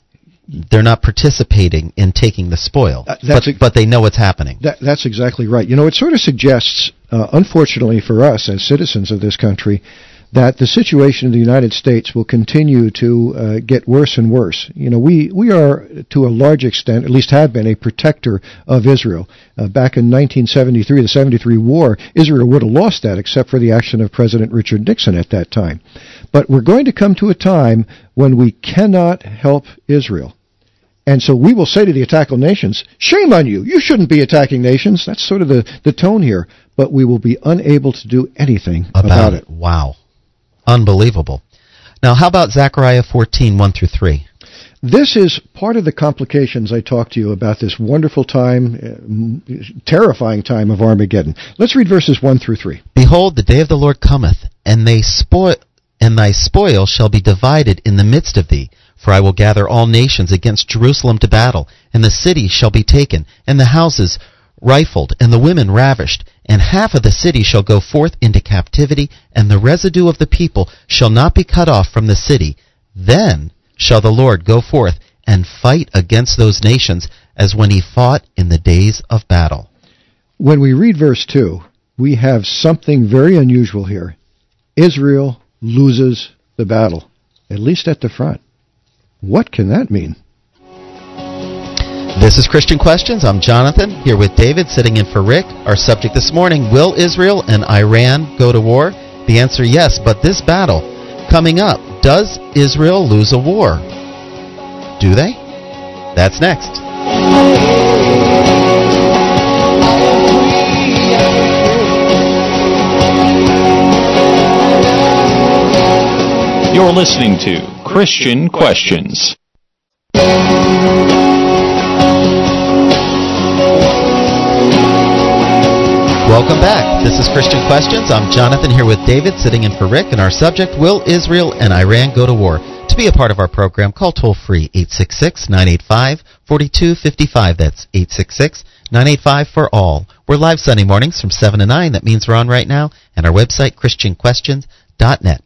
They're not participating in taking the spoil, Uh, but, but they know what's happening. That, that's exactly right. You know, it sort of suggests, uh, unfortunately for us as citizens of this country, that the situation in the United States will continue to uh, get worse and worse. You know, we, we are, to a large extent, at least have been, a protector of Israel. Uh, back in 1973, the 73 war, Israel would have lost that except for the action of President Richard Nixon at that time. But we're going to come to a time when we cannot help Israel. And so we will say to the attackable nations, shame on you. You shouldn't be attacking nations. That's sort of the, the tone here. But we will be unable to do anything about, About it. Wow. Unbelievable. Now, how about Zechariah 14, 1 through 3? This is part of the complications I talked to you about this wonderful time, uh, terrifying time of Armageddon. Let's read verses 1 through 3. Behold, the day of the Lord cometh, and they spoil, and thy spoil shall be divided in the midst of thee. For I will gather all nations against Jerusalem to battle, and the city shall be taken, and the houses rifled, and the women ravished. And half of the city shall go forth into captivity, and the residue of the people shall not be cut off from the city. Then shall the Lord go forth and fight against those nations as when he fought in the days of battle. When we read verse 2, we have something very unusual here. Israel loses the battle, at least at the front. What can that mean? This is Christian Questions. I'm Jonathan, here with David, sitting in for Rick. Our subject this morning Will Israel and Iran go to war? The answer yes, but this battle coming up does Israel lose a war? Do they? That's next. You're listening to Christian Questions. Welcome back. This is Christian Questions. I'm Jonathan here with David, sitting in for Rick, and our subject Will Israel and Iran go to war? To be a part of our program, call toll free 866 985 4255. That's 866 985 for all. We're live Sunday mornings from 7 to 9. That means we're on right now, and our website, ChristianQuestions.net.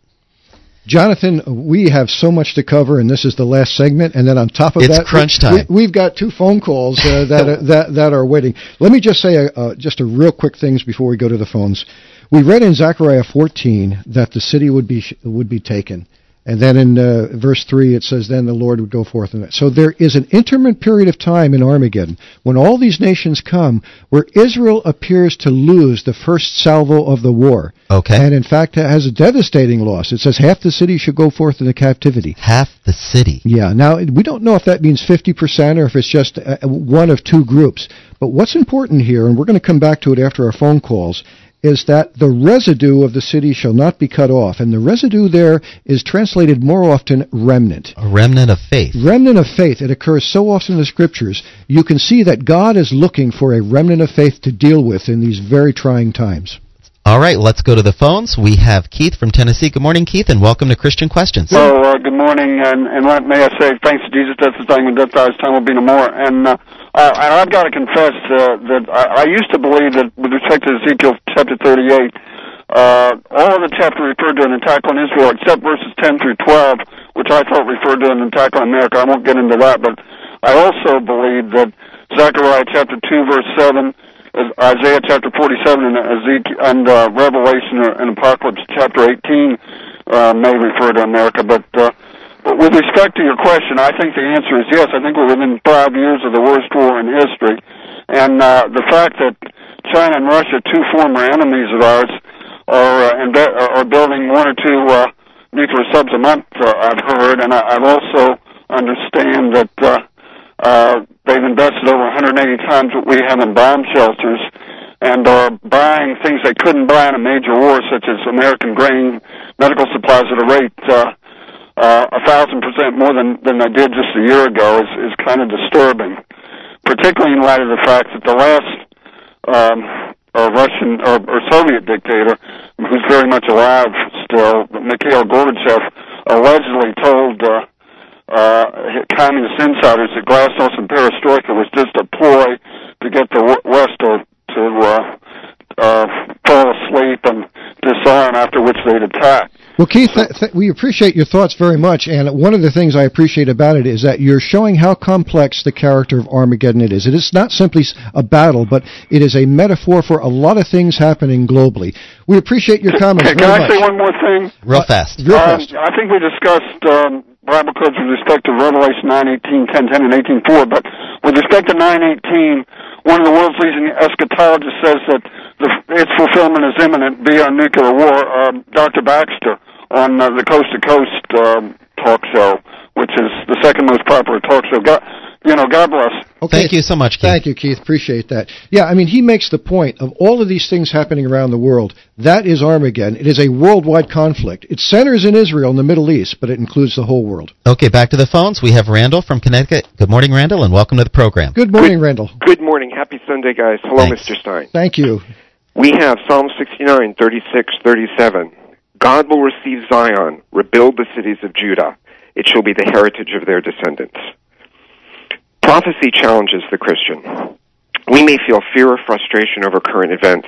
Jonathan, we have so much to cover, and this is the last segment. And then on top of It's that, crunch time. We, have got two phone calls uh, that, are, that that are waiting. Let me just say a, uh, just a real quick things before we go to the phones. We read in Zechariah 14 that the city would be would be taken, and then in uh, verse three it says, "Then the Lord would go forth." And so there is an intermittent period of time in Armageddon when all these nations come, where Israel appears to lose the first salvo of the war. Okay. And in fact, it has a devastating loss. It says half the city should go forth into captivity. Half the city. Yeah. Now, we don't know if that means 50% or if it's just uh, one of two groups. But what's important here, and we're going to come back to it after our phone calls, is that the residue of the city shall not be cut off. And the residue there is translated more often remnant. A remnant of faith. Remnant of faith. It occurs so often in the scriptures. You can see that God is looking for a remnant of faith to deal with in these very trying times. All right, let's go to the phones. We have Keith from Tennessee. Good morning, Keith, and welcome to Christian Questions. Well, uh, good morning, and, and let, may I say thanks to Jesus, that's the thing, when death dies, time will be no more. And, uh, uh, and I've got to confess uh, that I, I used to believe that with respect to Ezekiel chapter 38, uh, all of the chapter referred to an attack on Israel except verses 10 through 12, which I thought referred to an attack on America. I won't get into that, but I also believe that Zechariah chapter 2 verse 7 Isaiah chapter 47 and Ezekiel and uh, Revelation and Apocalypse chapter 18 uh, may refer to America, but, uh, with respect to your question, I think the answer is yes. I think we're within five years of the worst war in history, and uh, the fact that China and Russia, two former enemies of ours, are uh, imbe- are building one or two uh, nuclear subs a month. Uh, I've heard, and I, I've also understand that. Uh, Uh, they've invested over 180 times what we have in bomb shelters and are buying things they couldn't buy in a major war, such as American grain, medical supplies at a rate uh, a thousand percent more than than they did just a year ago is is kind of disturbing, particularly in light of the fact that the last um, uh, Russian or, or Soviet dictator, who's very much alive still, Mikhail Gorbachev, allegedly told. Uh, uh, communist insiders that Glasnost and Perestroika was just a ploy to get the West to to uh, uh, fall asleep and disarm, after which they'd attack. Well, Keith, th- th- we appreciate your thoughts very much, and one of the things I appreciate about it is that you're showing how complex the character of Armageddon it is. It is not simply a battle, but it is a metaphor for a lot of things happening globally. We appreciate your comments. Can, can I say one more thing? Real fast. Real um, fast. I think we discussed um, Bible codes with respect to Revelation 9, 18, 10, 10, and 18, 4, but with respect to 9, 18, one of the world's leading eschatologists says that the, its fulfillment is imminent via nuclear war. Um, Dr. Baxter on uh, the Coast to Coast um, talk show, which is the second most popular talk show. God, you know, God bless. Okay. Thank you so much, Keith. Thank you, Keith. Appreciate that. Yeah, I mean, he makes the point of all of these things happening around the world. That is Armageddon. It is a worldwide conflict. It centers in Israel in the Middle East, but it includes the whole world. Okay, back to the phones. We have Randall from Connecticut. Good morning, Randall, and welcome to the program. Good morning, good, Randall. Good morning. Happy Sunday, guys. Hello, Thanks. Mr. Stein. Thank you. We have Psalm 69, 36, 37. God will receive Zion, rebuild the cities of Judah. It shall be the heritage of their descendants. Prophecy challenges the Christian. We may feel fear or frustration over current events,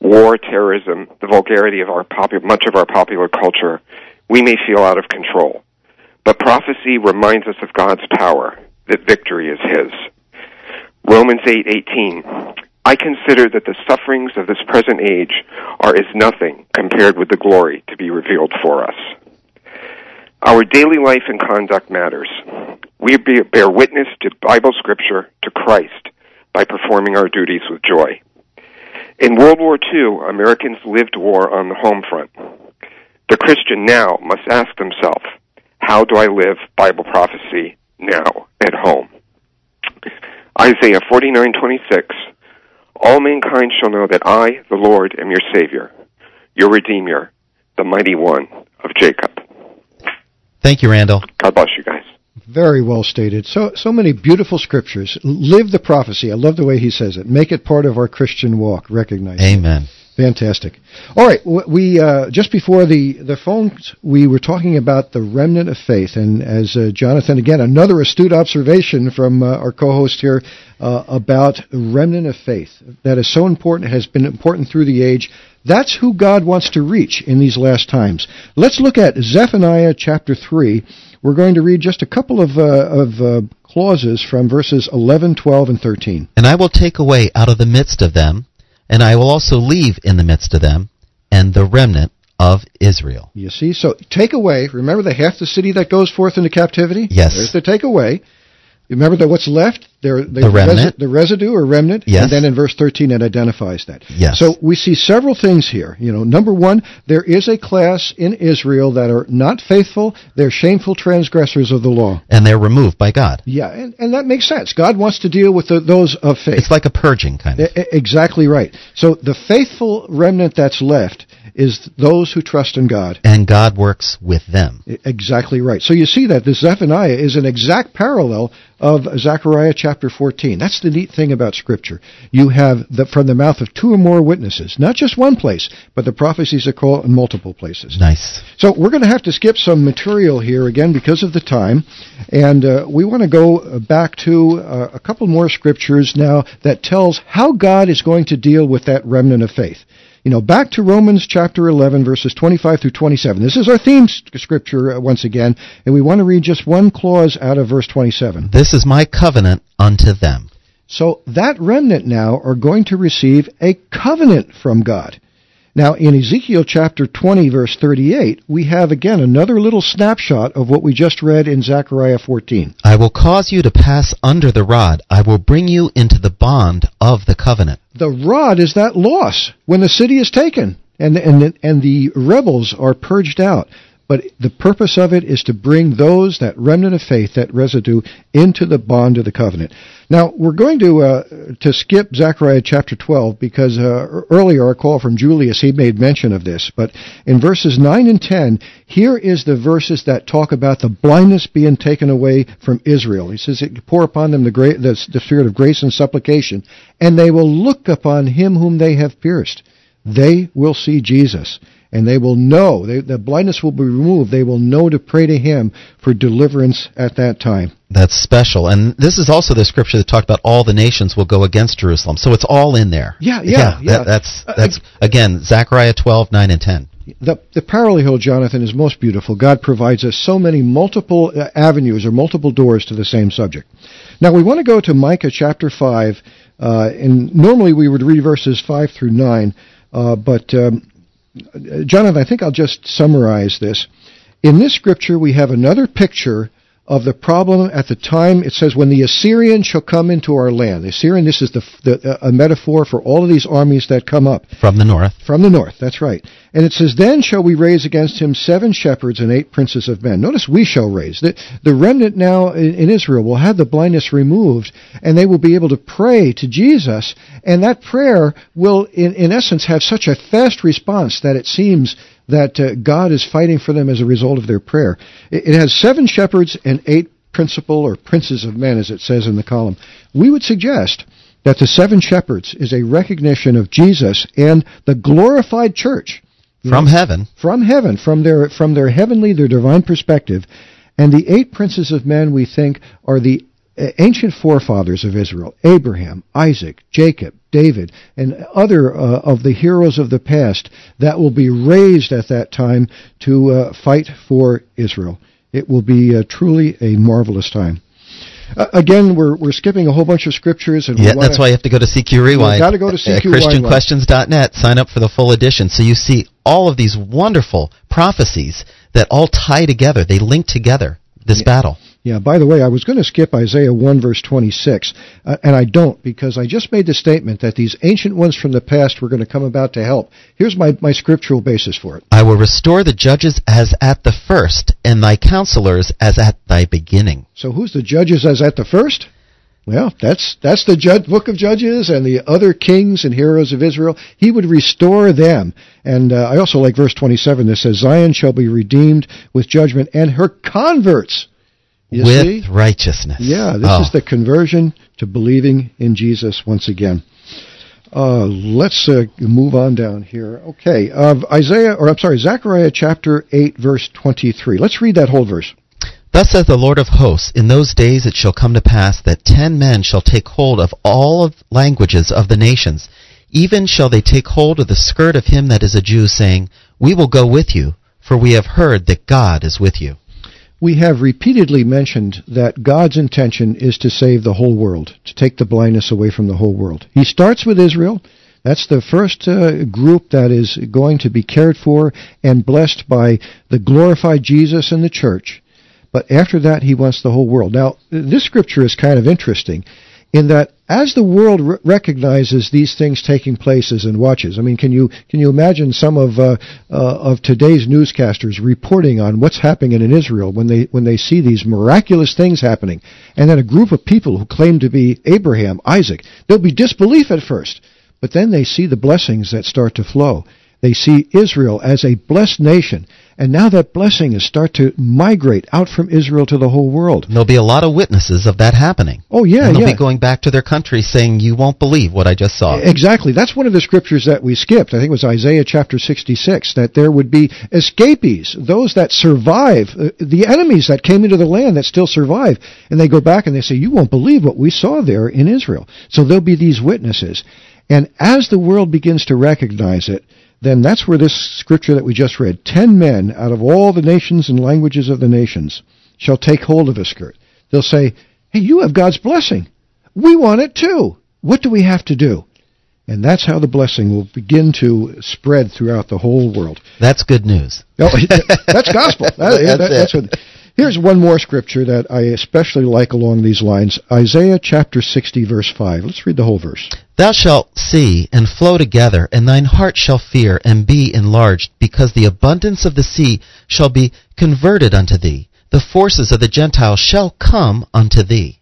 war, terrorism, the vulgarity of our popu- much of our popular culture. We may feel out of control. But prophecy reminds us of God's power, that victory is His. Romans 8:18. I consider that the sufferings of this present age are as nothing compared with the glory to be revealed for us. Our daily life and conduct matters. We bear witness to Bible scripture, to Christ, by performing our duties with joy. In World War II, Americans lived war on the home front. The Christian now must ask himself, how do I live Bible prophecy now at home? Isaiah 49:26 All mankind shall know that I, the Lord, am your savior, your redeemer, the mighty one of Jacob. Thank you, Randall. God bless you guys. Very well stated. So so many beautiful scriptures. Live the prophecy. I love the way he says it. Make it part of our Christian walk. Recognize. Amen. It. Fantastic. All right, we uh, just before the the phones, we were talking about the remnant of faith, and as uh, Jonathan again, another astute observation from uh, our co-host here uh, about remnant of faith that is so important, has been important through the age. That's who God wants to reach in these last times. Let's look at Zephaniah chapter 3. We're going to read just a couple of, uh, of uh, clauses from verses 11, 12, and 13. And I will take away out of the midst of them, and I will also leave in the midst of them, and the remnant of Israel. You see, so take away. Remember the half the city that goes forth into captivity? Yes. There's the take away. Remember that what's left? There, the remnant. Resi- the residue or remnant. Yes. And then in verse 13 it identifies that. Yes. So we see several things here. You know, number one, there is a class in Israel that are not faithful. They're shameful transgressors of the law. And they're removed by God. Yeah, and, and that makes sense. God wants to deal with the, those of faith. It's like a purging kind of. E- exactly right. So the faithful remnant that's left is those who trust in God. And God works with them. Exactly right. So you see that this Zephaniah is an exact parallel of Zechariah chapter 14. That's the neat thing about Scripture. You have the, from the mouth of two or more witnesses, not just one place, but the prophecies occur in multiple places. Nice. So we're going to have to skip some material here again because of the time, and uh, we want to go back to uh, a couple more scriptures now that tells how God is going to deal with that remnant of faith. You know, back to Romans chapter 11, verses 25 through 27. This is our theme scripture uh, once again, and we want to read just one clause out of verse 27. This is my covenant unto them. So that remnant now are going to receive a covenant from God. Now, in Ezekiel chapter 20, verse 38, we have again another little snapshot of what we just read in Zechariah 14. I will cause you to pass under the rod. I will bring you into the bond of the covenant. The rod is that loss when the city is taken and, and, and the rebels are purged out. But the purpose of it is to bring those, that remnant of faith, that residue, into the bond of the covenant. Now, we're going to, uh, to skip Zechariah chapter 12 because uh, earlier our call from Julius, he made mention of this. But in verses 9 and 10, here is the verses that talk about the blindness being taken away from Israel. He says, Pour upon them the, the, the spirit of grace and supplication, and they will look upon him whom they have pierced. They will see Jesus and they will know, they, the blindness will be removed. They will know to pray to Him for deliverance at that time. That's special. And this is also the scripture that talked about all the nations will go against Jerusalem. So it's all in there. Yeah, yeah, yeah. That, that's, that's uh, again, Zechariah 12, 9 and 10. The, the parallel, Jonathan, is most beautiful. God provides us so many multiple uh, avenues or multiple doors to the same subject. Now we want to go to Micah chapter 5, uh, and normally we would read verses 5 through 9, uh, but um, Uh, Jonathan, I think I'll just summarize this. In this scripture, we have another picture of the problem at the time. It says, when the Assyrian shall come into our land. The Assyrian, this is the, the, a metaphor for all of these armies that come up. From the north. From the north, that's right. And it says, then shall we raise against him seven shepherds and eight princes of men. Notice we shall raise. The, the remnant now in, in Israel will have the blindness removed, and they will be able to pray to Jesus, and that prayer will, in, in essence, have such a fast response that it seems that uh, God is fighting for them as a result of their prayer. It, it has seven shepherds and eight principal or princes of men, as it says in the column. We would suggest that the seven shepherds is a recognition of Jesus and the glorified church from know, heaven, from heaven, from their from their heavenly, their divine perspective, and the eight princes of men we think are the ancient forefathers of Israel, Abraham, Isaac, Jacob, David, and other uh, of the heroes of the past that will be raised at that time to uh, fight for Israel. It will be uh, truly a marvelous time. Uh, again, we're we're skipping a whole bunch of scriptures, and yeah, that's why you have to go to CQ Rewind. Got to go to CQ ChristianQuestions.net. Sign up for the full edition, so you see all of these wonderful prophecies that all tie together. They link together this yeah. battle. Yeah, by the way, I was going to skip Isaiah 1 verse 26, uh, and I don't because I just made the statement that these ancient ones from the past were going to come about to help. Here's my, my scriptural basis for it. I will restore the judges as at the first, and thy counselors as at thy beginning. So who's the judges as at the first? Well, that's that's the judge, book of Judges and the other kings and heroes of Israel. He would restore them. And uh, I also like verse 27 that says, Zion shall be redeemed with judgment, and her converts you with see? righteousness. Yeah, this oh. is the conversion to believing in Jesus once again. Uh, let's uh, move on down here. Okay, uh, Isaiah, or I'm sorry, Zechariah chapter 8, verse 23. Let's read that whole verse. Thus says the Lord of hosts, in those days it shall come to pass that ten men shall take hold of all of languages of the nations, even shall they take hold of the skirt of him that is a Jew, saying, We will go with you, for we have heard that God is with you we have repeatedly mentioned that God's intention is to save the whole world, to take the blindness away from the whole world. He starts with Israel. That's the first uh, group that is going to be cared for and blessed by the glorified Jesus and the church. But after that, he wants the whole world. Now, this scripture is kind of interesting in that as the world r- recognizes these things taking places and watches, I mean, can you can you imagine some of uh, uh, of today's newscasters reporting on what's happening in Israel when they when they see these miraculous things happening, and then a group of people who claim to be Abraham, Isaac, there'll be disbelief at first, but then they see the blessings that start to flow. They see Israel as a blessed nation and now that blessing is start to migrate out from Israel to the whole world. And there'll be a lot of witnesses of that happening. Oh yeah, and they'll yeah. be going back to their country saying, "You won't believe what I just saw." Exactly. That's one of the scriptures that we skipped. I think it was Isaiah chapter 66 that there would be escapees, those that survive, uh, the enemies that came into the land that still survive, and they go back and they say, "You won't believe what we saw there in Israel." So there'll be these witnesses. And as the world begins to recognize it, then that's where this scripture that we just read, ten men out of all the nations and languages of the nations shall take hold of a skirt. They'll say, hey, you have God's blessing. We want it too. What do we have to do? And that's how the blessing will begin to spread throughout the whole world. That's good news. Oh, that's gospel. That, that's, that, that's here's one more scripture that I especially like along these lines. Isaiah chapter 60 verse 5. Let's read the whole verse. Thou shalt see and flow together, and thine heart shall fear and be enlarged, because the abundance of the sea shall be converted unto thee. The forces of the Gentiles shall come unto thee.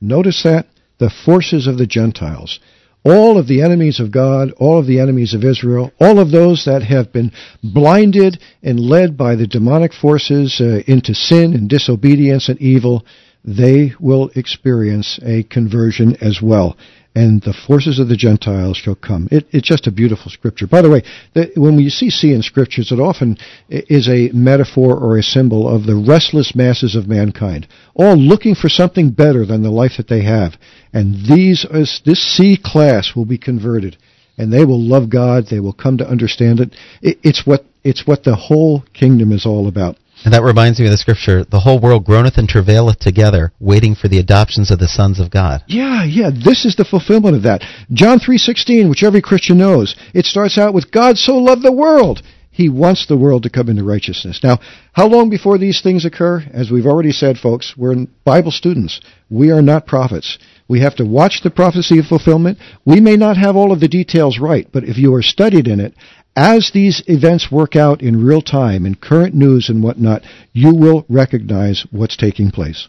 Notice that? The forces of the Gentiles. All of the enemies of God, all of the enemies of Israel, all of those that have been blinded and led by the demonic forces uh, into sin and disobedience and evil, they will experience a conversion as well and the forces of the Gentiles shall come. It, it's just a beautiful scripture. By the way, the, when we see sea in scriptures, it often is a metaphor or a symbol of the restless masses of mankind, all looking for something better than the life that they have. And these, this sea class will be converted, and they will love God. They will come to understand it. it it's what it's what the whole kingdom is all about. And that reminds me of the scripture, the whole world groaneth and travaileth together, waiting for the adoptions of the sons of God. Yeah, yeah, this is the fulfillment of that. John 3:16, which every Christian knows. It starts out with God so loved the world. He wants the world to come into righteousness. Now, how long before these things occur? As we've already said, folks, we're Bible students. We are not prophets. We have to watch the prophecy of fulfillment. We may not have all of the details right, but if you are studied in it, as these events work out in real time, in current news and whatnot, you will recognize what's taking place.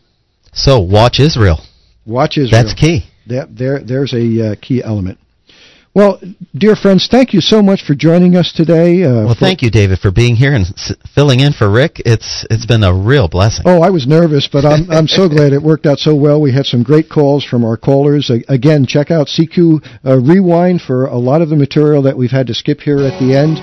So watch Israel. Watch Israel. That's key. That, there, there's a uh, key element. Well, dear friends, thank you so much for joining us today. Uh, well, thank you, David, for being here and s- filling in for Rick. It's it's been a real blessing. Oh, I was nervous, but I'm I'm so glad it worked out so well. We had some great calls from our callers. Uh, again, check out CQ uh, Rewind for a lot of the material that we've had to skip here at the end.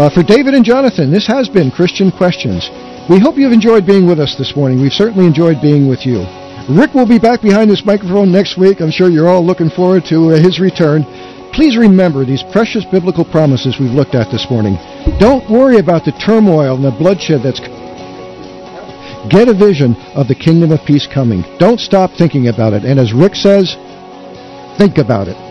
Uh, for David and Jonathan, this has been Christian Questions. We hope you've enjoyed being with us this morning. We've certainly enjoyed being with you. Rick will be back behind this microphone next week. I'm sure you're all looking forward to uh, his return. Please remember these precious biblical promises we've looked at this morning. Don't worry about the turmoil and the bloodshed that's Get a vision of the kingdom of peace coming. Don't stop thinking about it. And as Rick says, think about it.